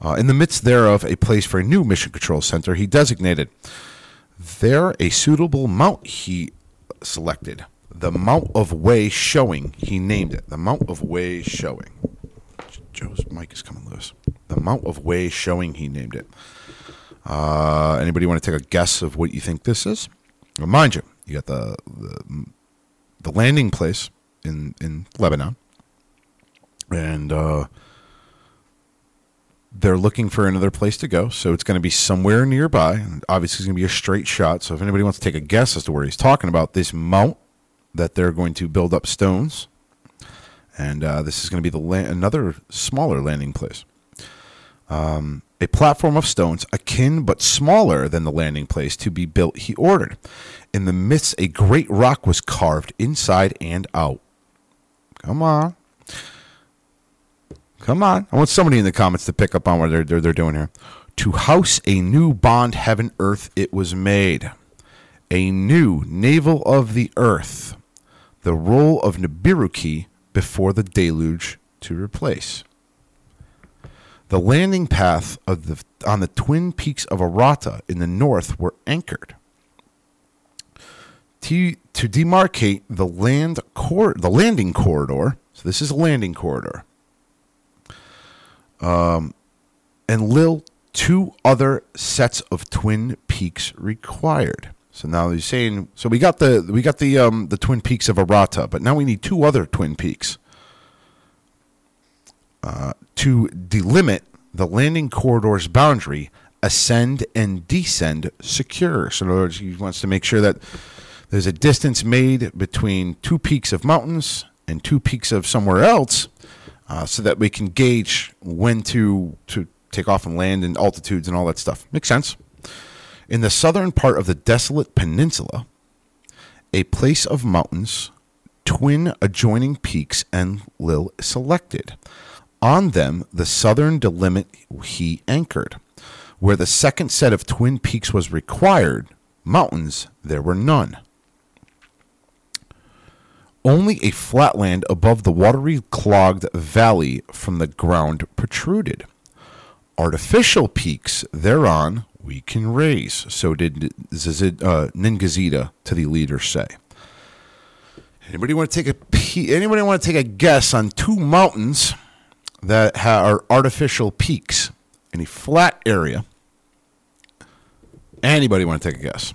Uh, in the midst thereof, a place for a new mission control center he designated. There, a suitable mount he selected. The Mount of Way Showing, he named it. The Mount of Way Showing. Joe's mic is coming loose. The Mount of Way Showing, he named it. Uh, anybody want to take a guess of what you think this is? Well, mind you, you got the, the the landing place in in Lebanon, and uh, they're looking for another place to go. So it's going to be somewhere nearby. And obviously, it's going to be a straight shot. So if anybody wants to take a guess as to where he's talking about, this mount that they're going to build up stones, and uh, this is going to be the la- another smaller landing place. Um, a platform of stones, akin but smaller than the landing place, to be built. He ordered. In the midst, a great rock was carved inside and out. Come on. Come on. I want somebody in the comments to pick up on what they're, they're, they're doing here. To house a new bond, heaven, earth, it was made. A new navel of the earth. The role of Nibiruki before the deluge to replace. The landing path of the, on the twin peaks of Arata in the north were anchored. To, to demarcate the land cor- the landing corridor, so this is a landing corridor, um, Enlil two other sets of twin peaks required. So now he's saying, so we got the we got the um, the twin peaks of Arata, but now we need two other twin peaks uh, to delimit the landing corridor's boundary, ascend and descend secure. So in other words, he wants to make sure that there's a distance made between two peaks of mountains and two peaks of somewhere else, uh, so that we can gauge when to to take off and land and altitudes and all that stuff. Makes sense. In the southern part of the desolate peninsula, a place of mountains, twin adjoining peaks, and Lil selected. On them, the southern delimit he anchored. Where the second set of twin peaks was required, mountains there were none. Only a flatland above the watery clogged valley from the ground protruded. Artificial peaks thereon we can raise, so did Zizid, uh, Ningishzidda to the leader say. Anybody want to take a pe- anybody want to take a guess on two mountains that ha- are artificial peaks in a flat area? Anybody want to take a guess?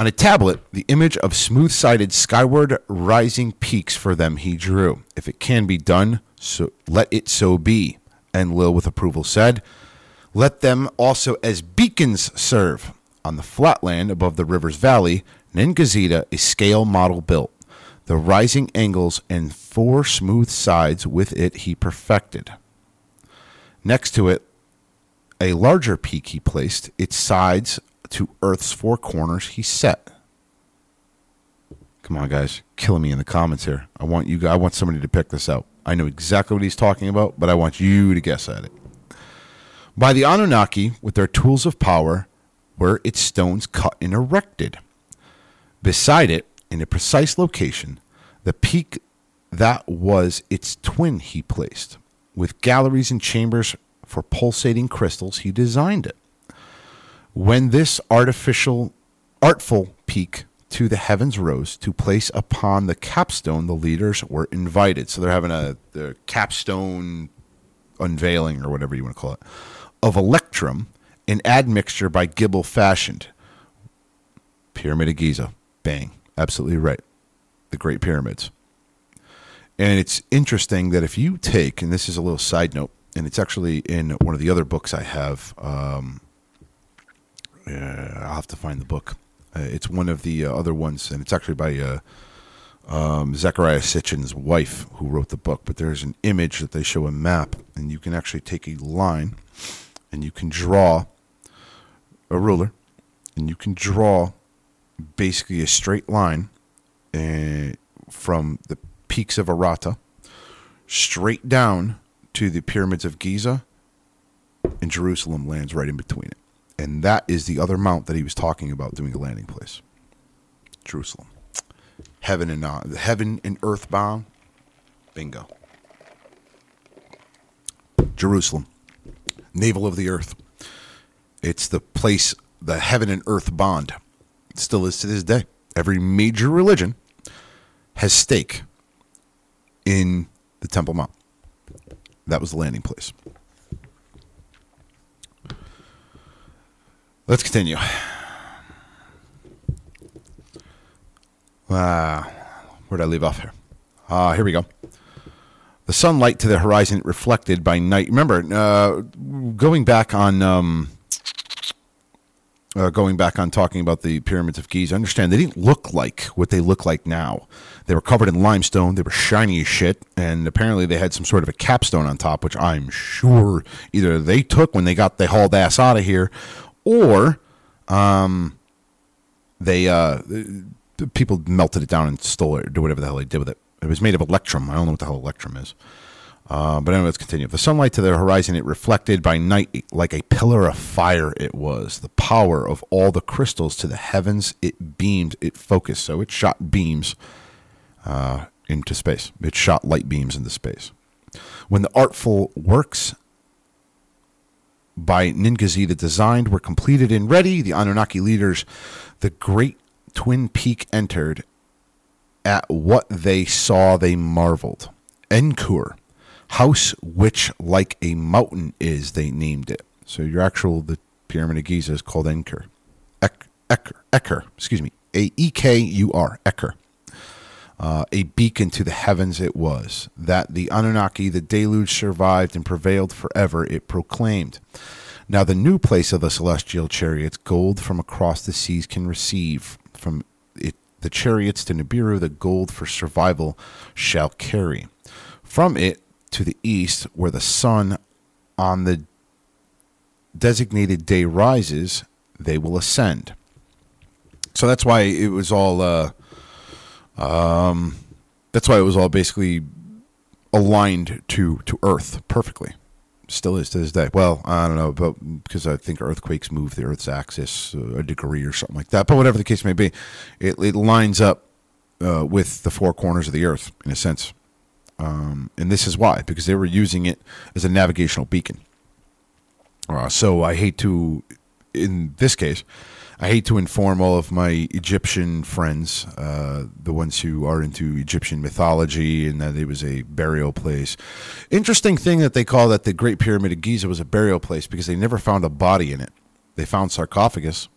On a tablet, the image of smooth sided skyward rising peaks for them he drew. If it can be done, So let it so be. Enlil with approval said, Let them also as beacons serve. On the flatland above the river's valley, Ningishzidda a scale model built. The rising angles and four smooth sides with it he perfected. Next to it, a larger peak he placed, its sides to Earth's four corners he set. Come on, guys, killing me in the comments here. I want you. I want somebody to pick this out. I know exactly what he's talking about, but I want you to guess at it. By the Anunnaki, with their tools of power, were its stones cut and erected. Beside it, in a precise location, the peak that was its twin he placed. With galleries and chambers for pulsating crystals, he designed it. When this artificial, artful peak to the heavens rose to place upon the capstone, the leaders were invited. So they're having a the capstone unveiling or whatever you want to call it of Electrum, an admixture by Gibil fashioned. Pyramid of Giza, bang, absolutely right. The Great Pyramids. And it's interesting that if you take, and this is a little side note, and it's actually in one of the other books I have. Um, I'll have to find the book. Uh, it's one of the uh, other ones, and it's actually by uh, um, Zechariah Sitchin's wife who wrote the book. But there's an image that they show a map, and you can actually take a line and you can draw a ruler, and you can draw basically a straight line uh, from the peaks of Arata straight down to the pyramids of Giza, and Jerusalem lands right in between it. And that is the other mount that he was talking about doing a landing place. Jerusalem. Heaven and uh, heaven and earth bound. Bingo. Jerusalem. Navel of the earth. It's the place, the heaven and earth bond. It still is to this day. Every major religion has stake in the Temple Mount. That was the landing place. Let's continue. Ah, where'd I leave off here? Ah, here we go. The sunlight to the horizon reflected by night. Remember, uh, going back on um, uh, going back on talking about the pyramids of Giza, understand they didn't look like what they look like now. They were covered in limestone. They were shiny as shit, and apparently they had some sort of a capstone on top, which I'm sure either they took when they got they hauled ass out of here, or um, they uh, people melted it down and stole it or whatever the hell they did with it. It was made of electrum. I don't know what the hell electrum is. Uh, but anyway, let's continue. The sunlight to the horizon, it reflected by night like a pillar of fire. It was the power of all the crystals to the heavens. It beamed, it focused, so it shot beams uh, into space. It shot light beams into space. When the artful works by Ningishzidda designed were completed and ready, the Anunnaki leaders, the great twin peak entered. At what they saw, they marveled. Enkur house which like a mountain is they named it. So your actual the pyramid of giza is called enkur. Ek, eker eker excuse me a e-k-u-r eker uh, a beacon to the heavens it was that the anunnaki the deluge survived and prevailed forever it proclaimed now the new place of the celestial chariots gold from across the seas can receive from it the chariots to nibiru the gold for survival shall carry from it to the east, where the sun on the designated day rises, they will ascend. So that's why it was all. Uh, um, that's why it was all basically aligned to to Earth perfectly. Still is to this day. Well, I don't know, but because I think earthquakes move the Earth's axis a degree or something like that. But whatever the case may be, it, it lines up uh, with the four corners of the Earth in a sense. Um, and this is why, because they were using it as a navigational beacon. Uh, so I hate to, in this case, I hate to inform all of my Egyptian friends, uh, the ones who are into Egyptian mythology, and that it was a burial place. Interesting thing that they call that the Great Pyramid of Giza was a burial place because they never found a body in it. They found sarcophagus,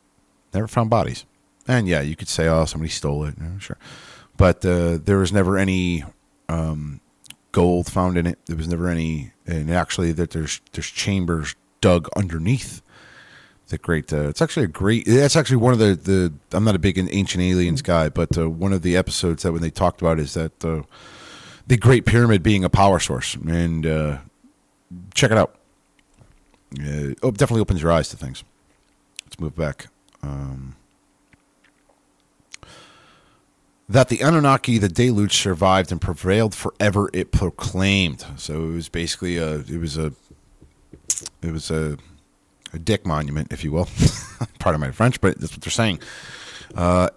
never found bodies. And yeah, you could say, oh, somebody stole it. Sure. But uh, there was never any um, gold found in it. There was never any, and actually that there's there's chambers dug underneath the great. Uh, it's actually a great. That's actually one of the the. I'm not a big ancient aliens guy, but uh, one of the episodes that when they talked about is that uh, the Great Pyramid being a power source, and uh, check it out. Uh, it definitely opens your eyes to things. Let's move back. Um, that the Anunnaki, the deluge, survived and prevailed forever. It proclaimed. So it was basically a. It was a. It was a. A dick monument, if you will. *laughs* Part of my French, but that's what they're saying. Uh,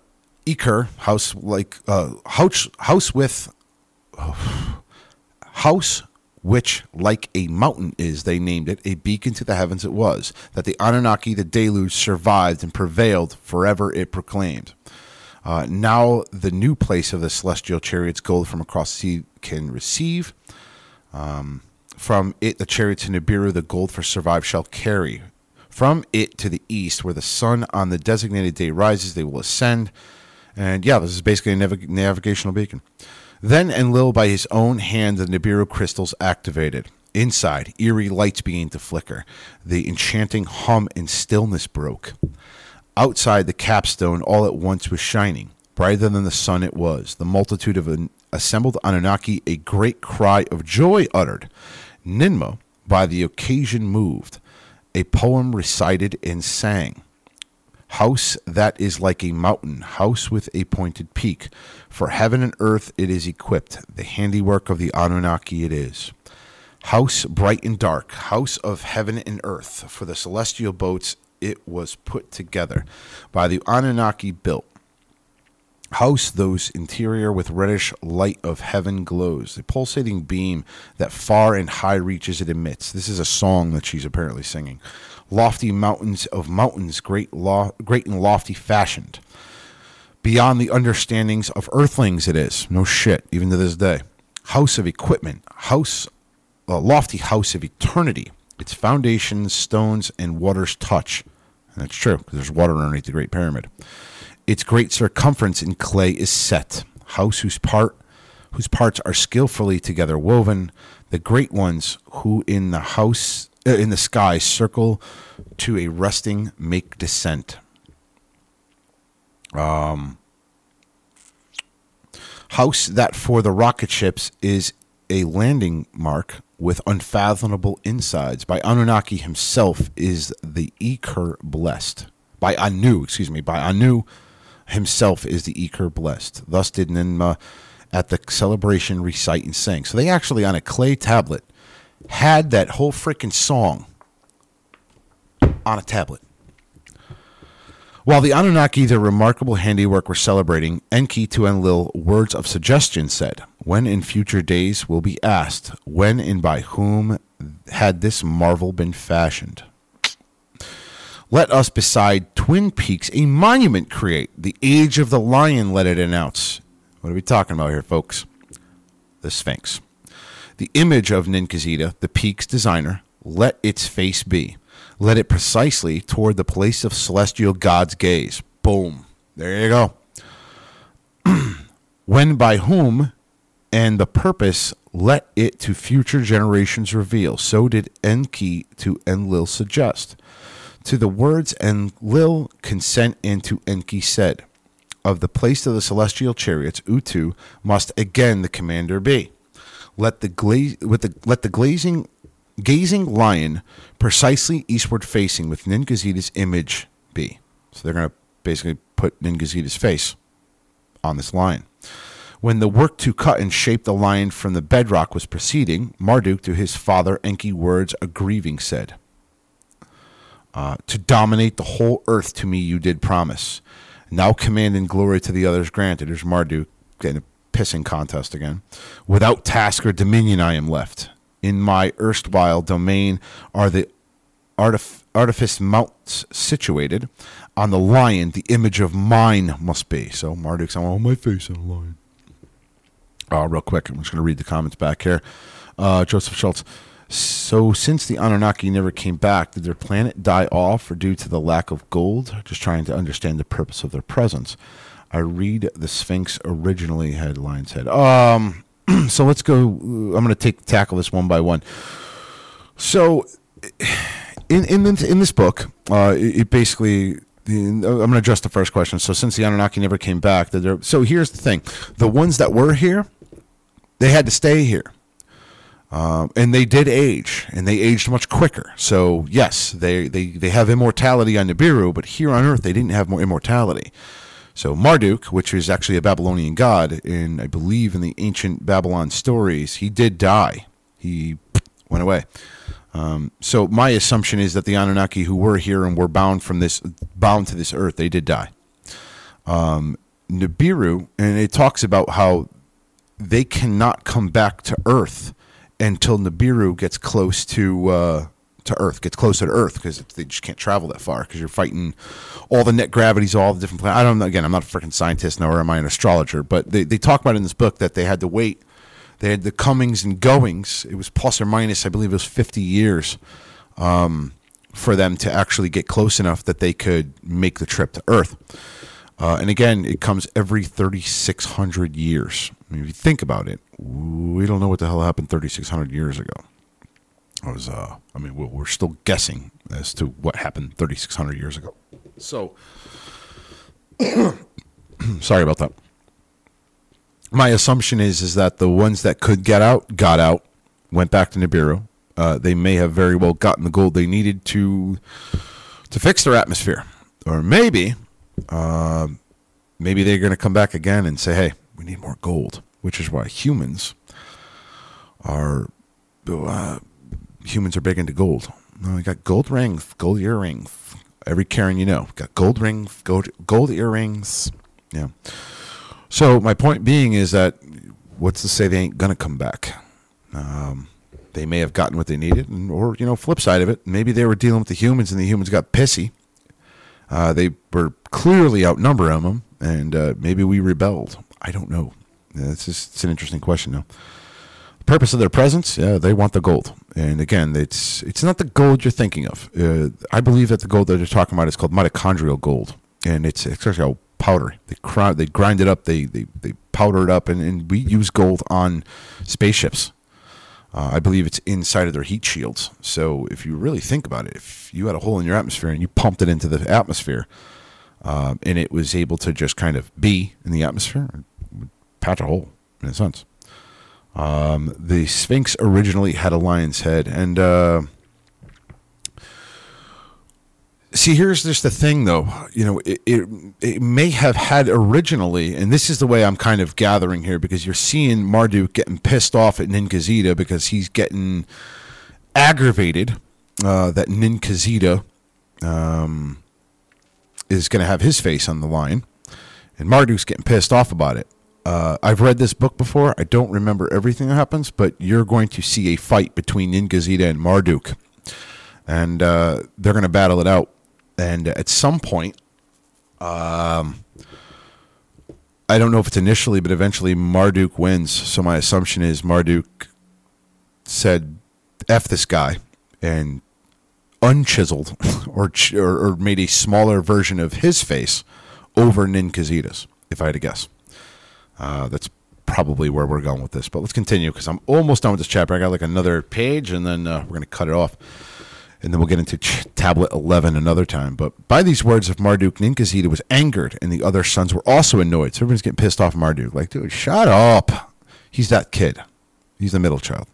Ekur house like uh, house house with *sighs* house which like a mountain is they named it a beacon to the heavens it was that the anunnaki the deluge survived and prevailed forever it proclaimed uh, now the new place of the celestial chariots gold from across the sea can receive um, from it the chariots in Nibiru the gold for survive shall carry from it to the east where the sun on the designated day rises they will ascend and yeah this is basically a nav- navigational beacon then Enlil by his own hand the Nibiru crystals activated. Inside, eerie lights began to flicker. The enchanting hum and stillness broke. Outside, the capstone all at once was shining. Brighter than the sun it was. The multitude of an assembled Anunnaki a great cry of joy uttered. Ninmah, by the occasion moved, a poem recited and sang. House that is like a mountain, house with a pointed peak. For heaven and earth it is equipped, the handiwork of the Anunnaki it is. House bright and dark, house of heaven and earth, for the celestial boats it was put together, by the Anunnaki built. House those interior with reddish light of heaven glows, the pulsating beam that far and high reaches it emits. This is a song that she's apparently singing lofty mountains of mountains, great, lo- great and lofty fashioned. Beyond the understandings of earthlings, it is. No shit, even to this day. House of equipment, house, a lofty house of eternity. Its foundations, stones, and waters touch. And that's true, because there's water underneath the Great Pyramid. Its great circumference in clay is set. House whose part whose parts are skillfully together woven, the great ones who in the house uh, in the sky circle to a resting make descent. Um, house that for the rocket ships is a landing mark with unfathomable insides. By Anunnaki himself is the Ekur blessed. By Anu, excuse me, by Anu himself is the Ekur blessed. Thus did Ninmah at the celebration recite and sing. So they actually on a clay tablet had that whole freaking song on a tablet. While the Anunnaki, their remarkable handiwork, were celebrating, Enki to Enlil words of suggestion said, When in future days will be asked, when and by whom had this marvel been fashioned? Let us beside Twin Peaks a monument create. The age of the lion, let it announce. What are we talking about here, folks? The Sphinx. The image of Ningishzidda, the peak's designer, let its face be. Let it precisely toward the place of celestial God's gaze. Boom. There you go. *clears throat* when by whom and the purpose let it to future generations reveal. So did Enki to Enlil suggest. To the words Enlil consent and to Enki said, Of the place of the celestial chariots, Utu must again the commander be. Let the glaze with the let the glazing gazing lion precisely eastward facing with Ningishzidda's image be. So they're to basically put Ningishzidda's face on this lion. When the work to cut and shape the lion from the bedrock was proceeding, Marduk to his father Enki words a grieving said, uh, To dominate the whole earth to me you did promise. Now command and glory to the others granted. There's Marduk getting a pissing contest again. Without task or dominion I am left in my erstwhile domain are the artif- artifice mounts situated. On the lion, the image of mine must be. So Marduk's on my face on a lion. Uh, real quick, I'm just going to read the comments back here. Uh, Joseph Schultz. So, since the Anunnaki never came back, did their planet die off or due to the lack of gold? Just trying to understand the purpose of their presence. I read the Sphinx originally headline said. Um, *clears throat* so let's go. I'm going to take tackle this one by one. So, in in this, in this book, uh, it, it basically. I'm going to address the first question. So, since the Anunnaki never came back, so here's the thing: the ones that were here, they had to stay here. Um, and they did age, and they aged much quicker. So yes, they, they, they have immortality on Nibiru, but here on Earth they didn't have more immortality. So Marduk, which is actually a Babylonian god, in I believe in the ancient Babylon stories, he did die. He *clears throat* went away. Um, so my assumption is that the Anunnaki who were here and were bound from this bound to this earth, they did die. Um, Nibiru, and it talks about how they cannot come back to Earth until Nibiru gets close to uh, to Earth, gets closer to Earth because they just can't travel that far because you're fighting all the net gravities, all the different planets. I don't know. Again, I'm not a freaking scientist, nor am I an astrologer, but they, they talk about in this book that they had to wait. They had the comings and goings. It was plus or minus, I believe it was 50 years um, for them to actually get close enough that they could make the trip to Earth. Uh, and again, it comes every 3,600 years. I mean, if you think about it, we don't know what the hell happened 3,600 years ago. I was, uh, I mean, we're, still guessing as to what happened 3,600 years ago. So, *clears throat* sorry about that. My assumption is is that the ones that could get out got out, went back to Nibiru. Uh, they may have very well gotten the gold they needed to to fix their atmosphere, or maybe, uh, maybe they're going to come back again and say, "Hey, we need more gold," which is why humans are uh, humans are big into gold. Uh, we got gold rings, gold earrings. Every Karen you know got gold rings, gold gold earrings. Yeah. So my point being is that what's to say they ain't gonna come back? Um, they may have gotten what they needed, and, or you know, flip side of it, maybe they were dealing with the humans and the humans got pissy. Uh, they were clearly outnumbering them, and uh, maybe we rebelled. I don't know. Yeah, it's just it's an interesting question, though. The purpose of their presence, yeah, they want the gold, and again, it's it's not the gold you're thinking of. Uh, I believe that the gold that they're talking about is called mitochondrial gold, and it's actually a powder. They cr- they grind it up, they they, they powder it up, and, and we use gold on spaceships. Uh, I believe it's inside of their heat shields. So if you really think about it, if you had a hole in your atmosphere and you pumped it into the atmosphere, um, and it was able to just kind of be in the atmosphere, patch a hole in a sense. Um, the Sphinx originally had a lion's head, and uh, see, here's just the thing, though. You know, it, it it may have had originally, and this is the way I'm kind of gathering here, because you're seeing Marduk getting pissed off at Ningishzidda because he's getting aggravated uh, that Ningishzidda um, is going to have his face on the line, and Marduk's getting pissed off about it. Uh, I've read this book before. I don't remember everything that happens, but you're going to see a fight between Ningishzidda and Marduk, and uh, they're going to battle it out. And at some point, um, I don't know if it's initially, but eventually Marduk wins. So my assumption is Marduk said, "F this guy," and unchiseled *laughs* or, or or made a smaller version of his face over Ningishzidda's. If I had to guess. Uh, that's probably where we're going with this. But let's continue because I'm almost done with this chapter. I got like another page, and then uh, we're going to cut it off. And then we'll get into ch- tablet 11 another time. But by these words of Marduk, Ningishzidda was angered, and the other sons were also annoyed. So everyone's getting pissed off Marduk. Like, dude, shut up. He's that kid. He's the middle child.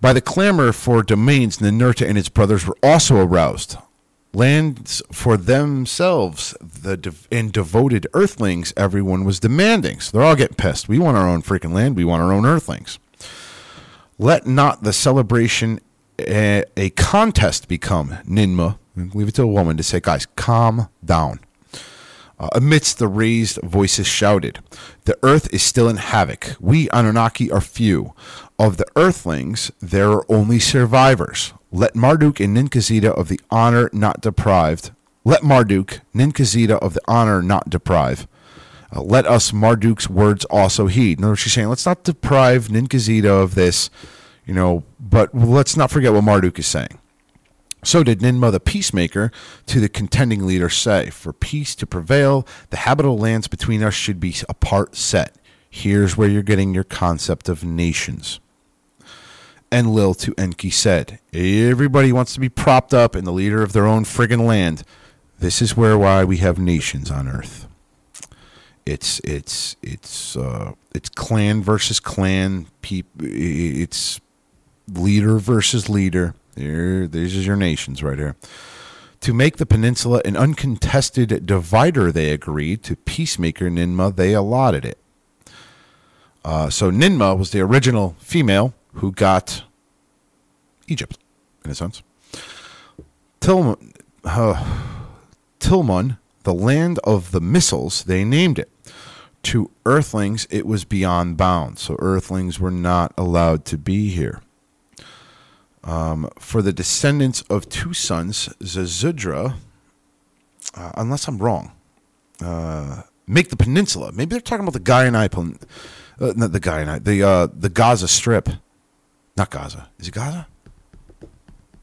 By the clamor for domains, Ninurta and his brothers were also aroused lands for themselves the dev- and devoted earthlings everyone was demanding so they're all getting pissed we want our own freaking land we want our own earthlings let not the celebration a, a contest become ninmah leave it to a woman to say guys calm down uh, amidst the raised voices shouted, The earth is still in havoc. We Anunnaki are few. Of the earthlings, there are only survivors. Let Marduk and Ningishzidda of the honor not deprived. Let Marduk, Ningishzidda of the honor not deprive. Uh, let us Marduk's words also heed. In other words, she's saying, let's not deprive Ningishzidda of this, you know, but let's not forget what Marduk is saying. So did Ninmah the peacemaker to the contending leader say, For peace to prevail, the habitable lands between us should be apart set. Here's where you're getting your concept of nations. Enlil to Enki said, Everybody wants to be propped up and the leader of their own friggin' land. This is where why we have nations on earth. It's it's it's uh, it's clan versus clan. Peop- it's leader versus leader. There, these are your nations right here. To make the peninsula an uncontested divider, they agreed. To peacemaker Ninmah, they allotted it. Uh, so Ninmah was the original female who got Egypt, in a sense. Tilmun, uh, Tilmun, the land of the missiles, they named it. To Earthlings, it was beyond bounds, so Earthlings were not allowed to be here. Um, for the descendants of two sons, Ziusudra, uh, unless I'm wrong, uh, make the peninsula. Maybe they're talking about the Guyana, pen- uh, not the Guyana, the uh, the Gaza Strip, not Gaza. Is it Gaza?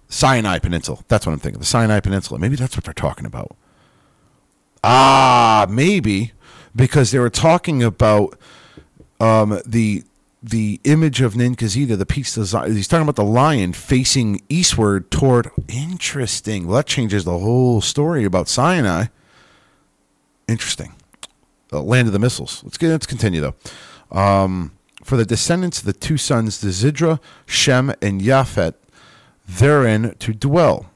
Sinai Peninsula. That's what I'm thinking. The Sinai Peninsula. Maybe that's what they're talking about. Ah, maybe because they were talking about um, the the image of Ningishzidda, the piece design. He's talking about the lion facing eastward toward. Interesting. Well, that changes the whole story about Sinai. Interesting. The land of the missiles. Let's get. Let's continue though. Um, for the descendants of the two sons, the Zidra, Shem, and Japhet, therein to dwell.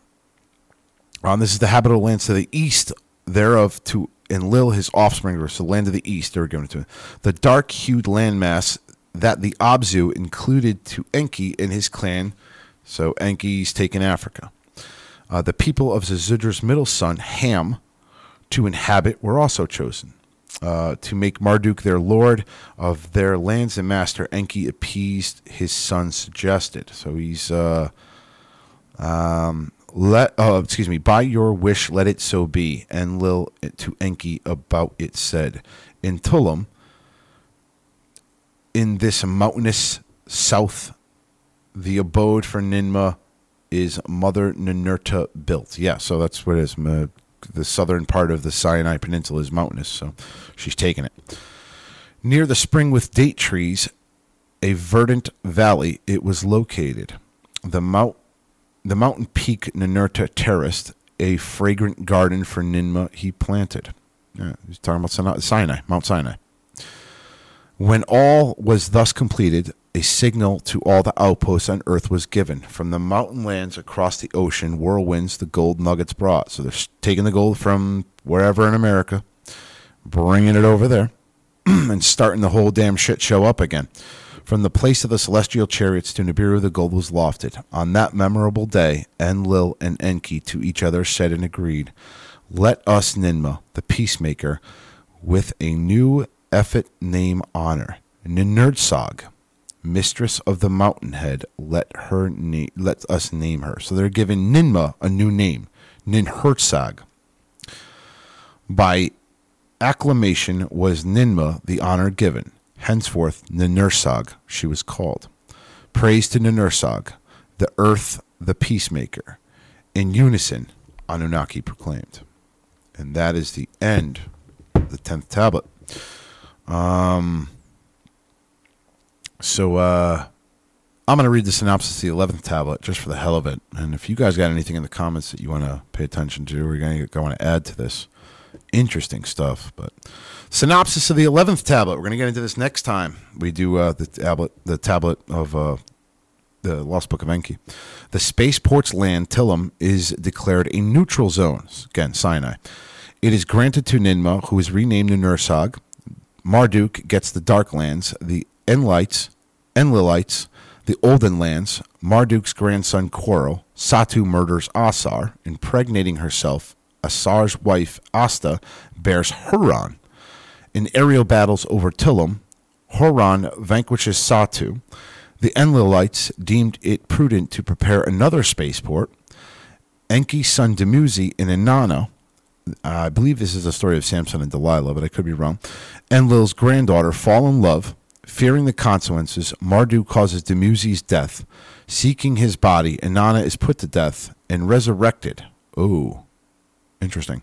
Um, this is the habitable lands to the east thereof to enlil his offspring, or the land of the east. They were given to him. The dark-hued landmass that the Abzu included to Enki and his clan. So Enki's taken Africa. Uh, the people of Ziusudra's middle son, Ham, to inhabit were also chosen. Uh, to make Marduk their lord of their lands and master, Enki appeased his son suggested. So he's uh, um, let oh excuse me by your wish let it so be enlil to enki about it said. In tilmun in this mountainous south the abode for ninmah is mother ninurta built. Yeah so that's what it is the southern part of the sinai peninsula is mountainous so she's taking it near the spring with date trees a verdant valley it was located the mount the mountain peak Ninurta terraced a fragrant garden for Ninmah he planted. Yeah, he's talking about Sinai, Sinai, Mount Sinai. When all was thus completed, a signal to all the outposts on earth was given. From the mountain lands across the ocean, whirlwinds the gold nuggets brought. So they're taking the gold from wherever in America, bringing it over there, *clears throat* and starting the whole damn shit show up again. From the place of the celestial chariots to Nibiru, the gold was lofted. On that memorable day, Enlil and Enki to each other said and agreed, Let us, Ninmah, the peacemaker, with a new Ephet name honor, Ninharsag, mistress of the mountainhead, let her na- let us name her. So they're giving Ninmah a new name, Ninharsag. By acclamation was Ninmah the honor given. Henceforth, Ninharsag she was called. Praise to Ninharsag, the earth, the peacemaker. In unison, Anunnaki proclaimed. And that is the end of the 10th tablet. Um, so, uh, I'm going to read the synopsis of the 11th tablet just for the hell of it. And if you guys got anything in the comments that you want to pay attention to you're going to add to this, interesting stuff. But synopsis of the 11th tablet. We're going to get into this next time we do uh, the tablet, the tablet of uh, the Lost Book of Enki. The spaceport's land, Tilmun, is declared a neutral zone. Again, Sinai. It is granted to Ninmah, who is renamed Nursag. Marduk gets the Dark Lands, the Enlites, Enlilites, the Olden Lands. Marduk's grandson Quorl. Satu murders Asar, impregnating herself. Asar's wife, Asta, bears Horon. In aerial battles over Tilmun, Horon vanquishes Satu. The Enlilites deemed it prudent to prepare another spaceport. Enki's son Dumuzi in Inanna, I believe this is a story of Samson and Delilah, but I could be wrong. Enlil's granddaughter fall in love. Fearing the consequences, Marduk causes Dumuzi's death. Seeking his body, Inanna is put to death and resurrected. Oh, interesting.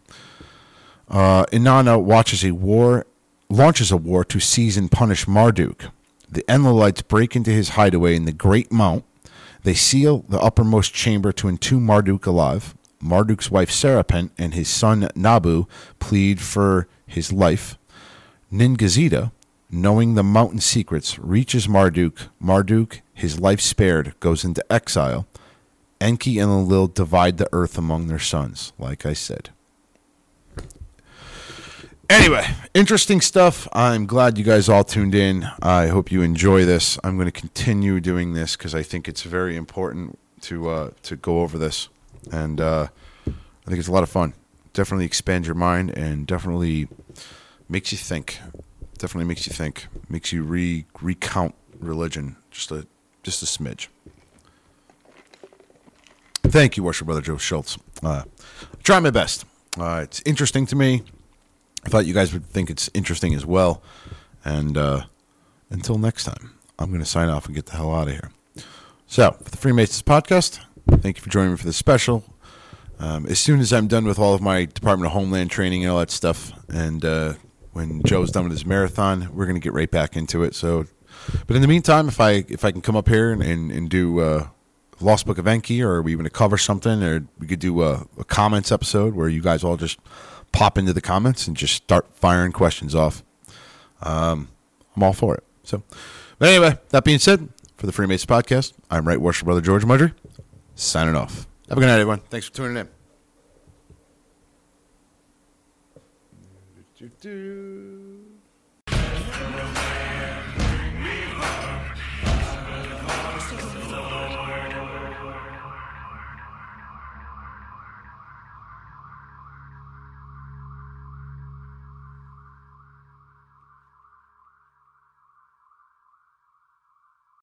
Uh, Inanna watches a war launches a war to seize and punish Marduk. The Enlilites break into his hideaway in the Great Mount. They seal the uppermost chamber to entomb Marduk alive. Marduk's wife Sarpanit and his son Nabu plead for his life. Ningishzidda, knowing the mountain secrets, reaches Marduk. Marduk, his life spared, goes into exile. Enki and Enlil divide the earth among their sons, like I said. Anyway, interesting stuff. I'm glad you guys all tuned in. I hope you enjoy this. I'm going to continue doing this because I think it's very important to uh, to go over this, and uh, I think it's a lot of fun. Definitely expands your mind and definitely makes you think. Definitely makes you think. Makes you re recount religion just a just a smidge. Thank you, worship brother Joe Schultz. Uh, try my best. Uh, it's interesting to me. I thought you guys would think it's interesting as well. And uh, until next time, I'm going to sign off and get the hell out of here. So, for the Freemasons podcast, thank you for joining me for this special. Um, as soon as I'm done with all of my Department of Homeland training and all that stuff, and uh, when Joe's done with his marathon, we're going to get right back into it. So, but in the meantime, if I if I can come up here and and, and do uh, Lost Book of Enki, or we going to cover something, or we could do a, a comments episode where you guys all just pop into the comments and just start firing questions off. Um, I'm all for it. So, but anyway, that being said, for the Freemason podcast, I'm Right Worship Brother George Mudry, signing off. Have a good night, everyone. Thanks for tuning in. Do, do, do.